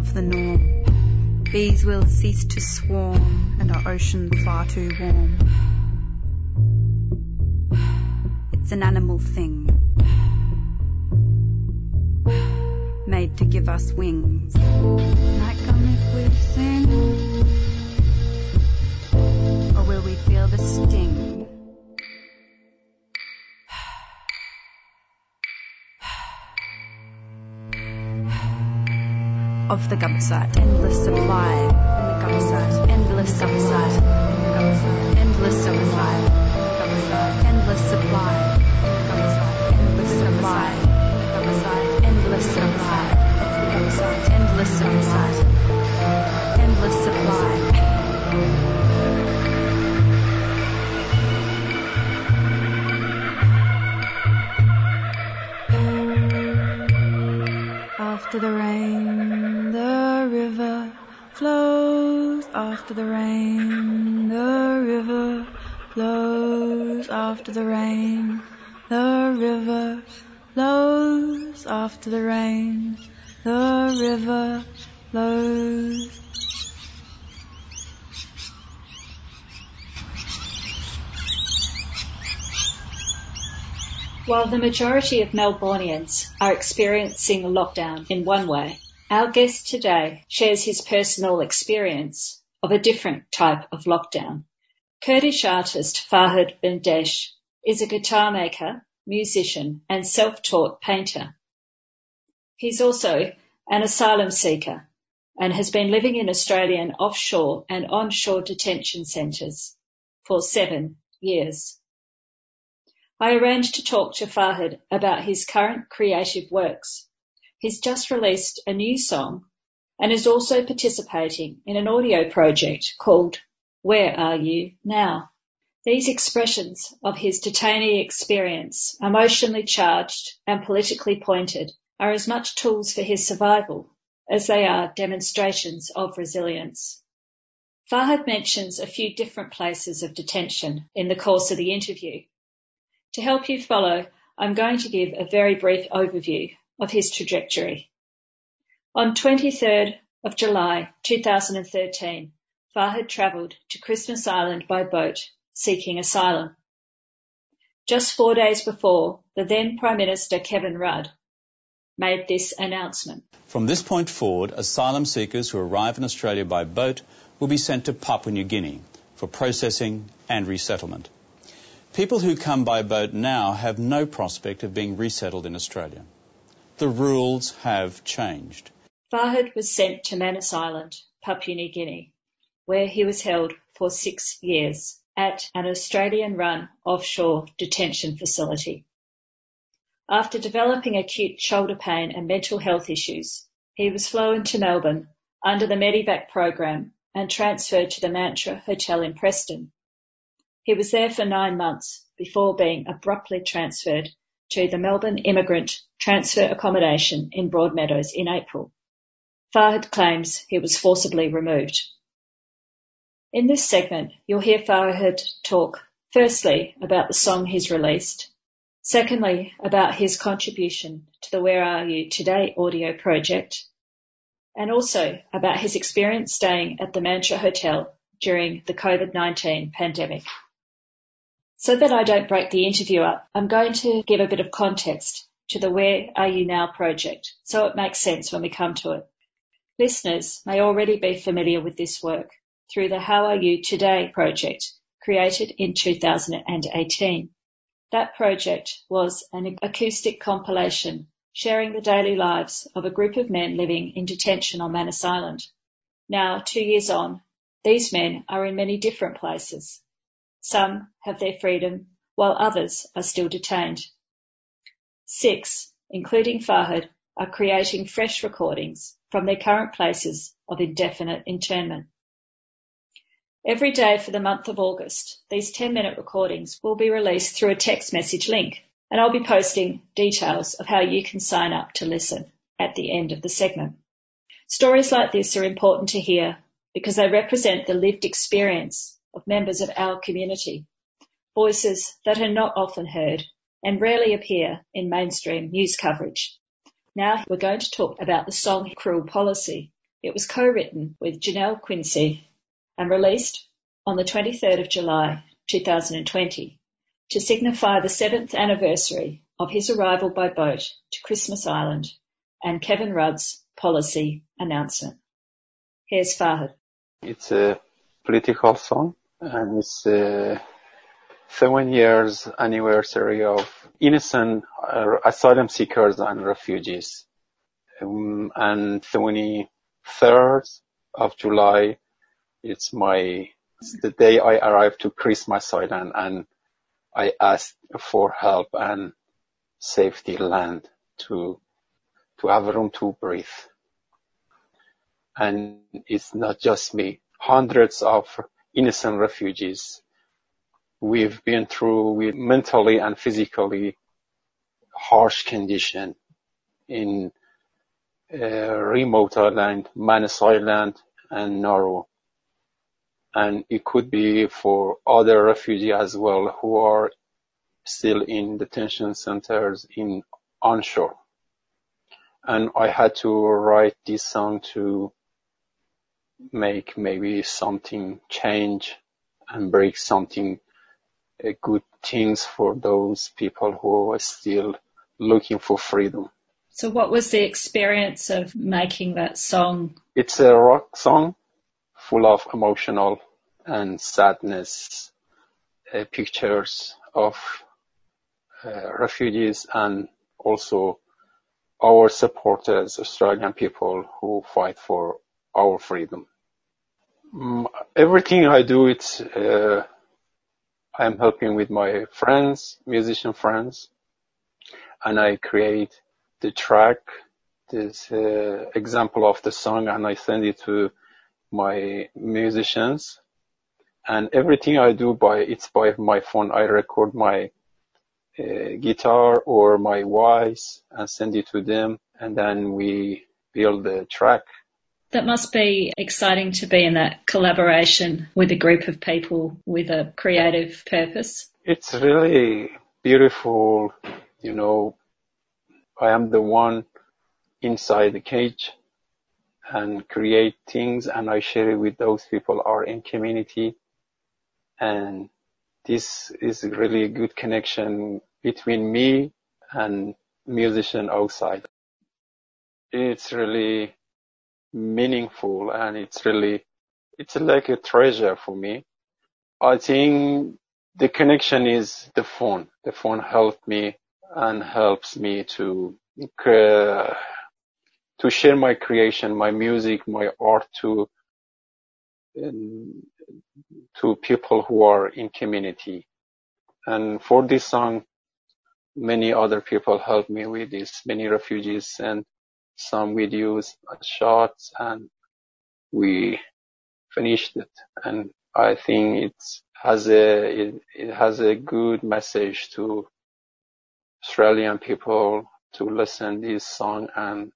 P: Above the norm. Bees will cease to swarm, and our ocean far too warm. Of After the rain, the river flows. After the rain, the river flows. After the rain, the river flows.
Q: While the majority of Melbournians are experiencing lockdown in one way, our guest today shares his personal experience of a different type of lockdown. Kurdish artist Farhad Bandesh is a guitar maker, musician and self-taught painter. He's also an asylum seeker and has been living in Australian offshore and onshore detention centres for seven years. I arranged to talk to Farhad about his current creative works. He's just released a new song and is also participating in an audio project called Where Are You Now? These expressions of his detainee experience, emotionally charged and politically pointed, are as much tools for his survival as they are demonstrations of resilience. Farhad mentions a few different places of detention in the course of the interview. To help you follow, I'm going to give a very brief overview of his trajectory. On 23rd of July 2013, Farhad travelled to Christmas Island by boat seeking asylum. Just four days before, the then Prime Minister Kevin Rudd made this announcement.
R: From this point forward, asylum seekers who arrive in Australia by boat will be sent to Papua New Guinea for processing and resettlement. People who come by boat now have no prospect of being resettled in Australia. The rules have changed.
Q: Farhad was sent to Manus Island, Papua New Guinea, where he was held for six years at an Australian run offshore detention facility. After developing acute shoulder pain and mental health issues, he was flown to Melbourne under the Medivac program and transferred to the Mantra Hotel in Preston. He was there for nine months before being abruptly transferred to the Melbourne Immigrant Transfer Accommodation in Broadmeadows in April. Farhad claims he was forcibly removed. In this segment, you'll hear Farhad talk firstly about the song he's released, secondly about his contribution to the Where Are You Today audio project, and also about his experience staying at the Mantra Hotel during the COVID-19 pandemic. So that I don't break the interview up, I'm going to give a bit of context to the Where Are You Now project so it makes sense when we come to it. Listeners may already be familiar with this work through the How Are You Today project created in 2018. That project was an acoustic compilation sharing the daily lives of a group of men living in detention on Manus Island. Now, two years on, these men are in many different places. Some have their freedom, while others are still detained. Six, including Farhad, are creating fresh recordings from their current places of indefinite internment. Every day for the month of August, these 10 minute recordings will be released through a text message link, and I'll be posting details of how you can sign up to listen at the end of the segment. Stories like this are important to hear because they represent the lived experience of members of our community, voices that are not often heard and rarely appear in mainstream news coverage. Now we're going to talk about the song Cruel Policy. It was co-written with Janelle Quincy and released on the 23rd of July 2020 to signify the seventh anniversary of his arrival by boat to Christmas Island and Kevin Rudd's policy announcement. Here's Farhad.
S: It's a political song and it's a seven years anniversary of innocent uh, asylum seekers and refugees. Um, and 23rd of July, it's my, it's the day I arrived to Christmas Island and I asked for help and safety land to, to have room to breathe. And it's not just me. Hundreds of innocent refugees we've been through with mentally and physically harsh condition in uh, remote island, Manus Island and Nauru. And it could be for other refugees as well who are still in detention centers in onshore. And I had to write this song to make maybe something change and break something good things for those people who are still looking for freedom.
Q: So what was the experience of making that song?
S: It's a rock song full of emotional and sadness uh, pictures of uh, refugees and also our supporters, Australian people who fight for our freedom. Mm, everything I do, it's uh, I'm helping with my friends, musician friends, and I create the track, this uh, example of the song, and I send it to my musicians. And everything I do by it's by my phone. I record my uh, guitar or my voice and send it to them, and then we build the track.
Q: That must be exciting to be in that collaboration with a group of people with a creative purpose.
S: It's really beautiful, you know. I am the one inside the cage and create things and I share it with those people are in community and this is really a good connection between me and musician outside. It's really meaningful and it's really, it's like a treasure for me. I think the connection is the phone. The phone helped me and helps me to cre- to share my creation, my music, my art to um, to people who are in community. And for this song, many other people helped me with this. Many refugees sent some videos, shots, and we finished it. And I think it has a it, it has a good message to Australian people to listen this song and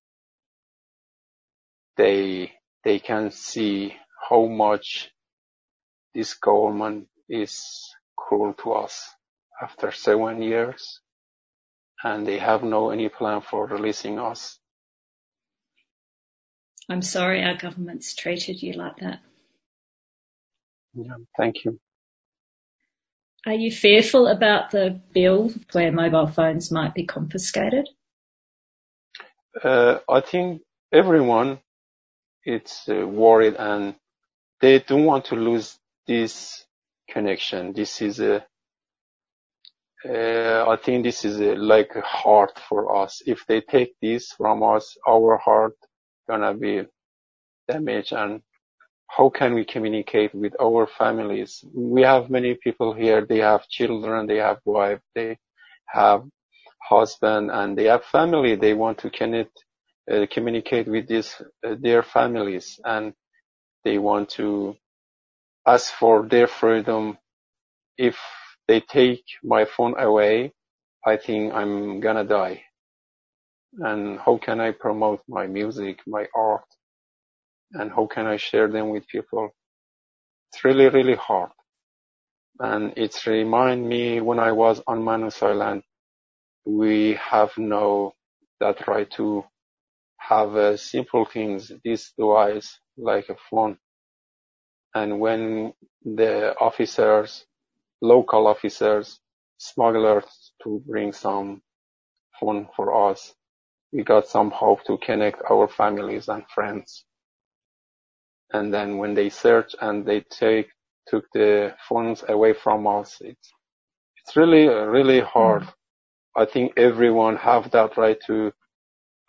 S: they they can see how much this government is cruel to us after seven years and they have no any plan for releasing us.
Q: I'm sorry our government's treated you like that.
S: Yeah, thank you.
Q: Are you fearful about the bill where mobile phones might be confiscated?
S: Uh, I think everyone is uh, worried and they don't want to lose this connection. This is a, uh, I think this is a, like a heart for us. If they take this from us, our heart gonna be damaged and how can we communicate with our families? We have many people here. They have children, they have wife, they have husband, and they have family. They want to connect, uh, communicate with this, uh, their families, and they want to ask for their freedom. If they take my phone away, I think I'm gonna die. And how can I promote my music, my art? and how can I share them with people? It's really, really hard. And it's remind me when I was on Manus Island, we have no that right to have uh, simple things, this device like a phone. And when the officers, local officers, smugglers to bring some phone for us, we got some hope to connect our families and friends. And then when they search and they take took the phones away from us it's it's really really hard. Mm. i think everyone have that right to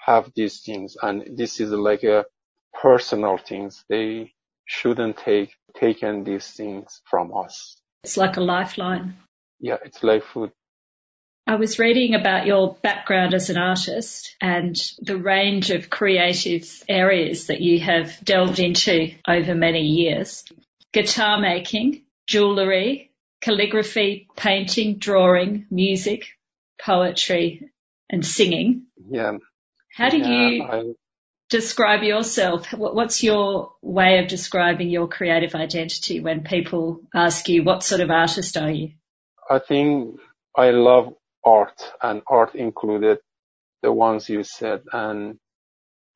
S: have these things. And this is like a personal things. They shouldn't take taken these things from us.
Q: It's like a lifeline.
S: Yeah it's like food
Q: I was reading about your background as an artist and the range of creative areas that you have delved into over many years. Guitar making, jewellery, calligraphy, painting, drawing, music, poetry and singing.
S: Yeah.
Q: How do
S: yeah,
Q: you
S: I,
Q: describe yourself? What's your way of describing your creative identity when people ask you what sort of artist are you?
S: I think I love art and art included the ones you said and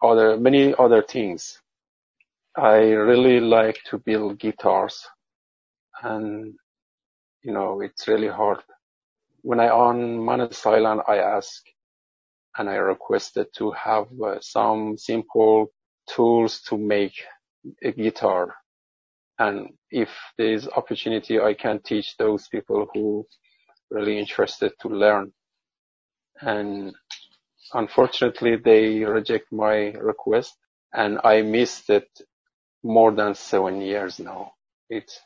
S: other many other things. I really like to build guitars and you know it's really hard. When I on Manus Island I ask and I requested to have uh, some simple tools to make a guitar and if there is opportunity I can teach those people who really interested to learn. And unfortunately, they reject my request and I missed it more than seven years now. It's,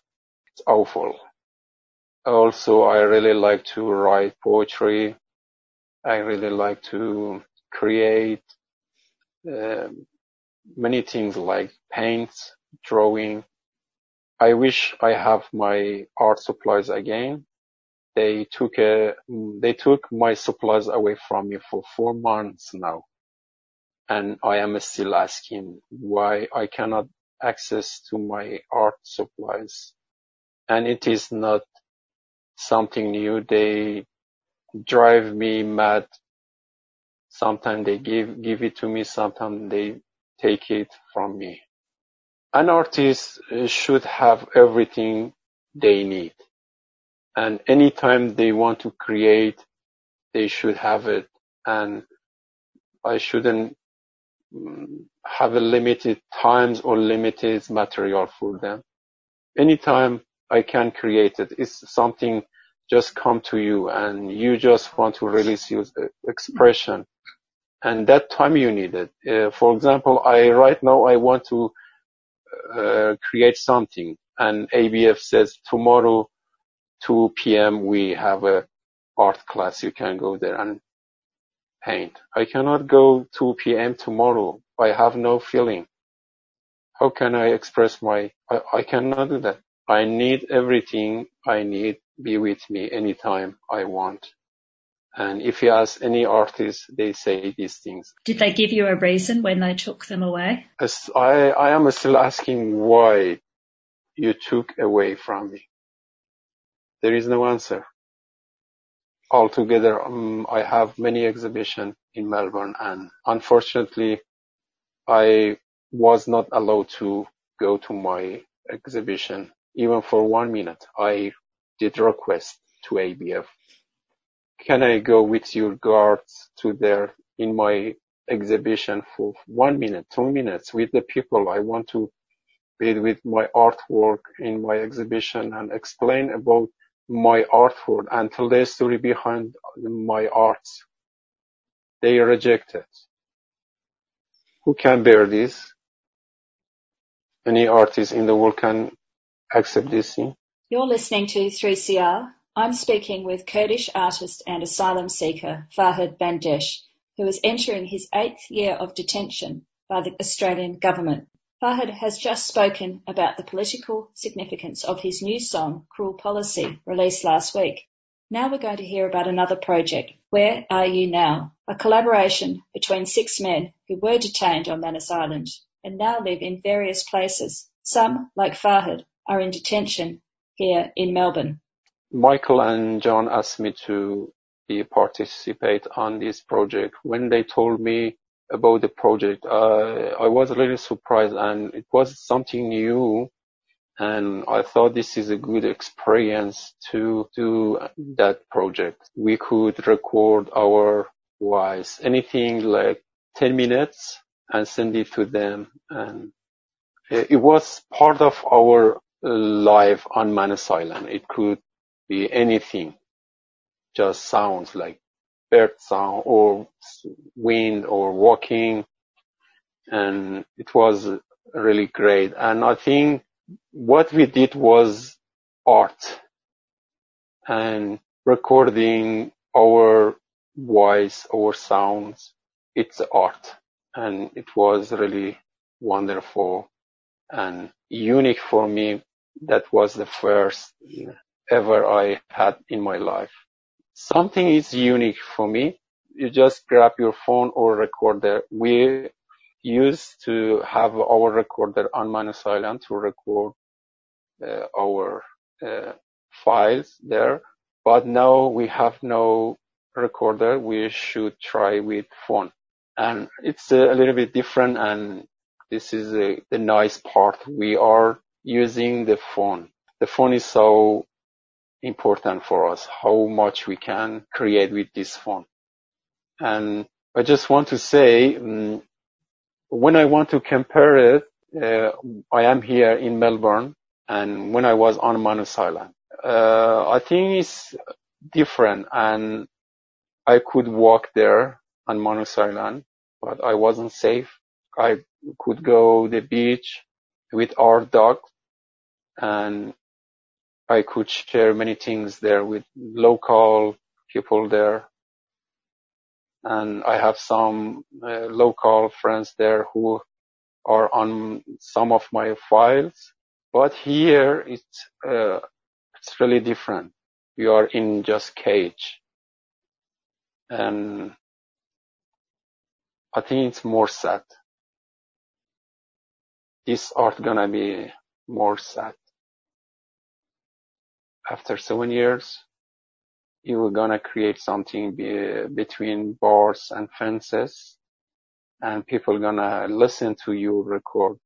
S: it's awful. Also, I really like to write poetry. I really like to create uh, many things like paints, drawing. I wish I have my art supplies again they took a, they took my supplies away from me for four months now. And I am still asking why I cannot access to my art supplies. And it is not something new. They drive me mad. Sometimes they give, give it to me. Sometimes they take it from me. An artist should have everything they need and anytime they want to create, they should have it. And I shouldn't mm, have a limited times or limited material for them. Anytime I can create it, it's something just come to you and you just want to release your uh, expression. And that time you need it. Uh, for example, I right now I want to uh, create something and ABF says tomorrow 2 p.m. we have a art class. You can go there and paint. I cannot go 2 p.m. tomorrow. I have no feeling. How can I express my, I, I cannot do that. I need everything I need be with me anytime I want. And if you ask any artist, they say these things.
Q: Did they give you a reason when they took them away?
S: As I, I am still asking why you took away from me. There is no answer. Altogether, um, I have many exhibitions in Melbourne and unfortunately I was not allowed to go to my exhibition even for one minute. I did request to ABF. Can I go with your guards to there in my exhibition for one minute, two minutes with the people? I want to be with my artwork in my exhibition and explain about my artwork and tell the story behind my arts. They reject it. Who can bear this? Any artist in the world can accept this?
Q: You're listening to 3CR. I'm speaking with Kurdish artist and asylum seeker Farhad Bandesh, who is entering his eighth year of detention by the Australian government. Farhad has just spoken about the political significance of his new song, Cruel Policy, released last week. Now we're going to hear about another project, Where Are You Now? A collaboration between six men who were detained on Manus Island and now live in various places. Some, like Farhad, are in detention here in Melbourne.
S: Michael and John asked me to participate on this project. When they told me about the project, uh, I was really surprised and it was something new. And I thought this is a good experience to do that project. We could record our voice, anything like 10 minutes and send it to them. And it was part of our life on Manus Island. It could be anything, just sounds like bird sound or wind or walking. And it was really great. And I think what we did was art and recording our voice, our sounds. It's art and it was really wonderful and unique for me. That was the first ever I had in my life. Something is unique for me. You just grab your phone or recorder. We used to have our recorder on Manus Island to record uh, our uh, files there, but now we have no recorder. We should try with phone, and it's a little bit different. And this is a, the nice part. We are using the phone. The phone is so important for us, how much we can create with this phone. And I just want to say, um, when I want to compare it, uh, I am here in Melbourne and when I was on Manus Island, uh, I think it's different and I could walk there on Manus Island, but I wasn't safe. I could go the beach with our dog and I could share many things there with local people there. And I have some uh, local friends there who are on some of my files. But here it's, uh, it's really different. You are in just cage. And I think it's more sad. This art gonna be more sad after seven years, you were gonna create something be, between bars and fences, and people gonna listen to your record.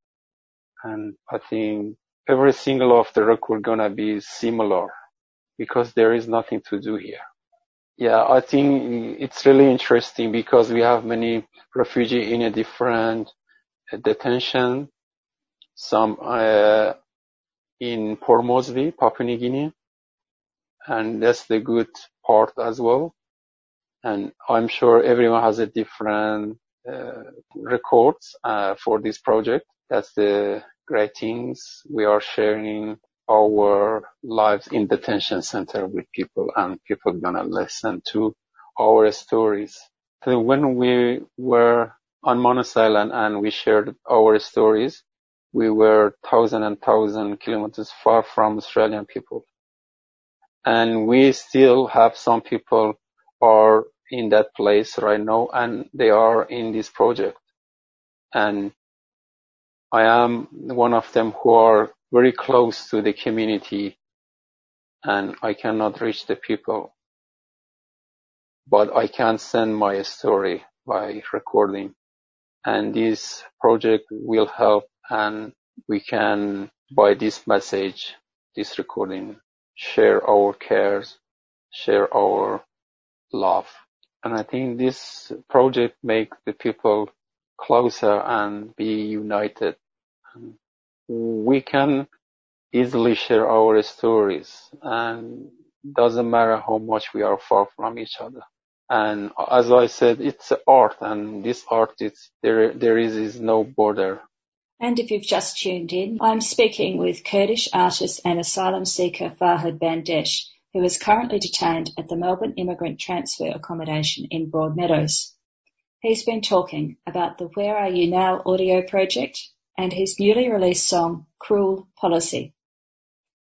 S: And I think every single of the record gonna be similar because there is nothing to do here. Yeah, I think it's really interesting because we have many refugees in a different detention. Some uh, in Port Moresby, Papua New Guinea, and that's the good part as well. And I'm sure everyone has a different uh, records uh, for this project. That's the great things we are sharing our lives in detention center with people and people gonna listen to our stories. So when we were on Manus Island and we shared our stories, we were thousand and thousand kilometers far from Australian people. And we still have some people are in that place right now and they are in this project. And I am one of them who are very close to the community and I cannot reach the people, but I can send my story by recording and this project will help and we can by this message, this recording, share our cares, share our love. And I think this project makes the people closer and be united. We can easily share our stories and doesn't matter how much we are far from each other. And as I said, it's art and this art is, there, there is, is no border.
Q: And if you've just tuned in, I'm speaking with Kurdish artist and asylum seeker Farhad Bandesh, who is currently detained at the Melbourne Immigrant Transfer Accommodation in Broadmeadows. He's been talking about the Where Are You Now audio project and his newly released song Cruel Policy.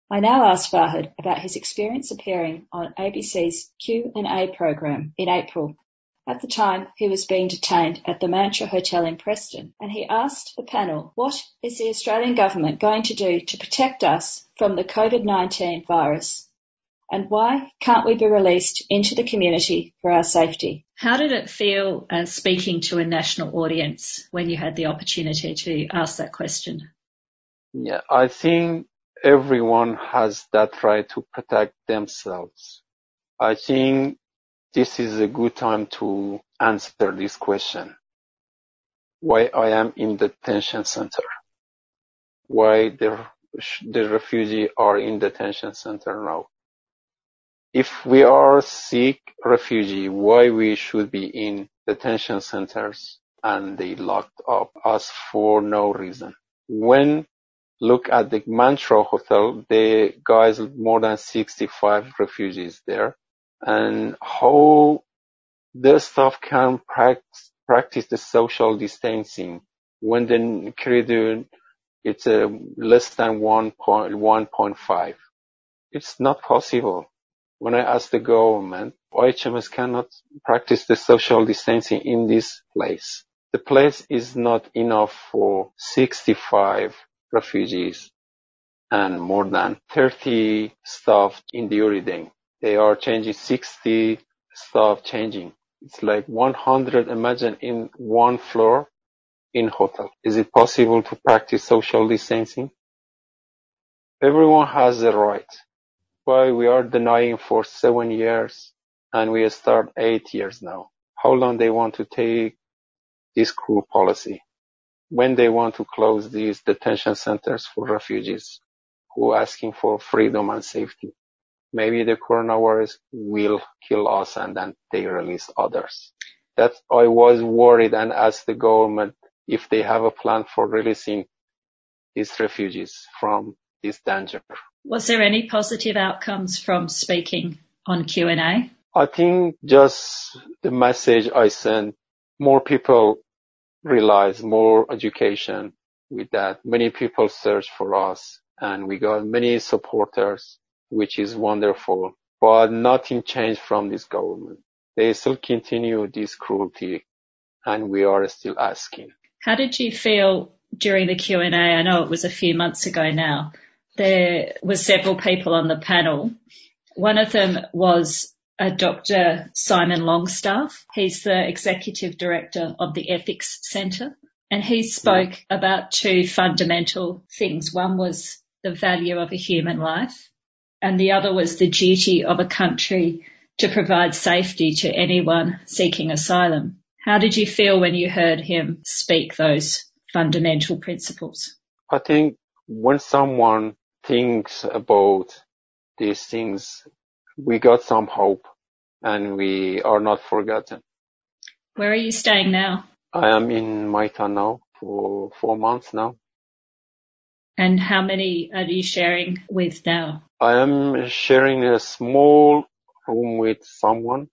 Q: I now ask Farhad about his experience appearing on ABC's Q&A program in April. At the time, he was being detained at the Mantra Hotel in Preston, and he asked the panel, what is the Australian government going to do to protect us from the COVID-19 virus? And why can't we be released into the community for our safety? How did it feel uh, speaking to a national audience when you had the opportunity to ask that question?
S: Yeah, I think everyone has that right to protect themselves. I think this is a good time to answer this question. Why I am in detention center? Why the, the refugee are in detention center now? If we are sick refugee, why we should be in detention centers and they locked up us for no reason? When look at the Mantra Hotel, the guys more than 65 refugees there and how the staff can practice, practice the social distancing when the corridor it's less than 1.1.5. It's not possible. When I ask the government, OHMS cannot practice the social distancing in this place. The place is not enough for 65 refugees and more than 30 staff in the Urideng. They are changing 60 staff changing. It's like 100, imagine in one floor in hotel. Is it possible to practice social distancing? Everyone has the right. Why we are denying for seven years and we start eight years now. How long they want to take this cruel policy? When they want to close these detention centers for refugees who are asking for freedom and safety? Maybe the coronavirus will kill us and then they release others. That I was worried and asked the government if they have a plan for releasing these refugees from this danger.
Q: Was there any positive outcomes from speaking on Q&A?
S: I think just the message I sent, more people realize more education with that. Many people search for us and we got many supporters which is wonderful, but nothing changed from this government. They still continue this cruelty and we are still asking.
Q: How did you feel during the Q&A? I know it was a few months ago now. There were several people on the panel. One of them was uh, a Dr. Simon Longstaff. He's the executive director of the Ethics Centre and he spoke yeah. about two fundamental things. One was the value of a human life and the other was the duty of a country to provide safety to anyone seeking asylum. How did you feel when you heard him speak those fundamental principles?
S: I think when someone thinks about these things, we got some hope and we are not forgotten.
Q: Where are you staying now?
S: I am in Malta now for four months now.
Q: And how many are you sharing with now?
S: I am sharing a small room with someone.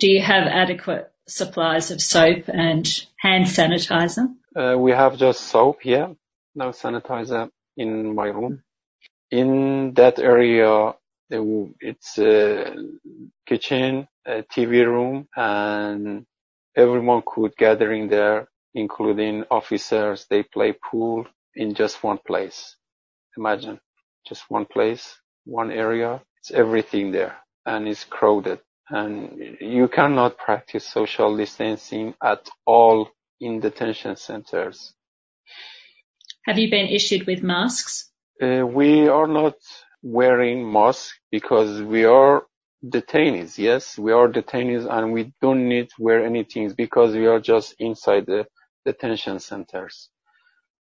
Q: Do you have adequate supplies of soap and hand sanitizer?
S: Uh, we have just soap here, no sanitizer in my room. In that area, it's a kitchen, a TV room, and everyone could gather in there, including officers. They play pool in just one place. Imagine, just one place, one area. It's everything there, and it's crowded. And you cannot practice social distancing at all in detention centers.
Q: Have you been issued with masks?
S: Uh, we are not wearing masks because we are detainees. Yes, we are detainees and we don't need to wear anything because we are just inside the detention centers.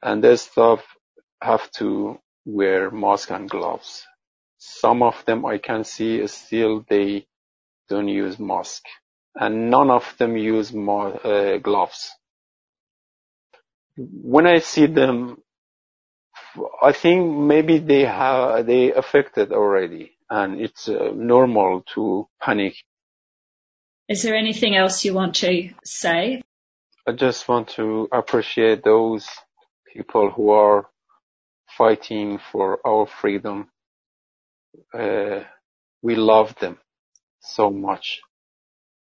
S: And the staff have to wear mask and gloves. Some of them I can see still they don't use mask and none of them use ma- uh, gloves. When I see them, I think maybe they have they affected already, and it's uh, normal to panic.
Q: Is there anything else you want to say?
S: I just want to appreciate those people who are fighting for our freedom. Uh, we love them so much,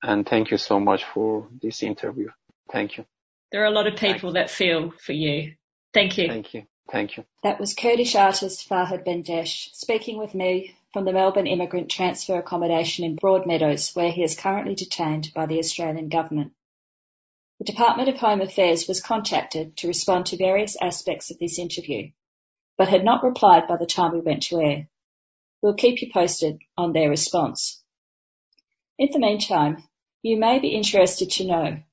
S: and thank you so much for this interview. Thank you.
Q: There are a lot of people that feel for you. Thank you.
S: Thank you. Thank you.
Q: That was Kurdish artist Farhad Bandesh speaking with me from the Melbourne Immigrant Transfer Accommodation in Broadmeadows, where he is currently detained by the Australian Government. The Department of Home Affairs was contacted to respond to various aspects of this interview, but had not replied by the time we went to air. We'll keep you posted on their response. In the meantime, you may be interested to know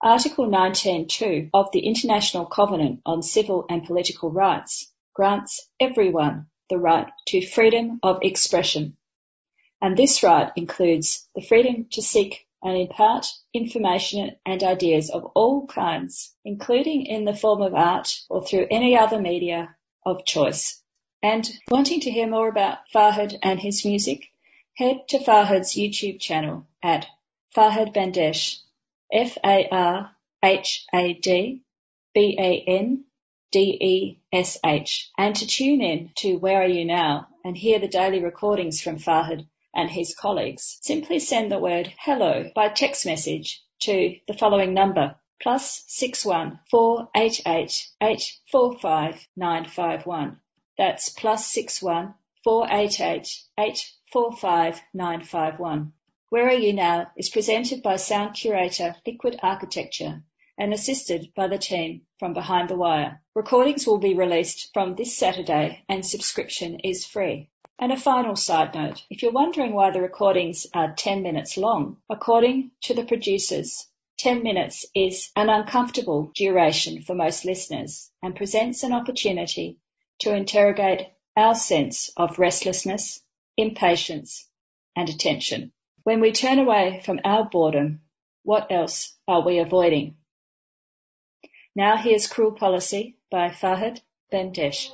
Q: Article 19.2 of the International Covenant on Civil and Political Rights grants everyone the right to freedom of expression, and this right includes the freedom to seek and impart information and ideas of all kinds, including in the form of art or through any other media of choice. And wanting to hear more about Farhad and his music, head to Farhad's YouTube channel at Farhad Bandesh F A R H A D B A N D E S H and to tune in to Where Are You Now and hear the daily recordings from Farhad and his colleagues, simply send the word hello by text message to the following number plus six one four eight eight eight four five nine five one. That's plus six one four eight eight eight four five nine five one. Where Are You Now is presented by sound curator Liquid Architecture and assisted by the team from Behind the Wire. Recordings will be released from this Saturday and subscription is free. And a final side note, if you're wondering why the recordings are 10 minutes long, according to the producers, 10 minutes is an uncomfortable duration for most listeners and presents an opportunity to interrogate our sense of restlessness, impatience and attention. When we turn away from our boredom, what else are we avoiding? Now here's Cruel Policy by
T: Farhad
B: Bandesh.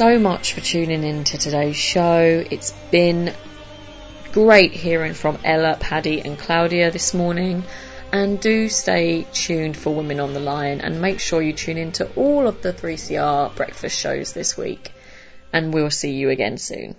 B: So much for tuning in to today's show. It's been great hearing from Ella, Paddy, and Claudia this morning. And do stay tuned for Women on the Line and make sure you tune in to all of the 3CR breakfast shows this week. And we'll see you again soon.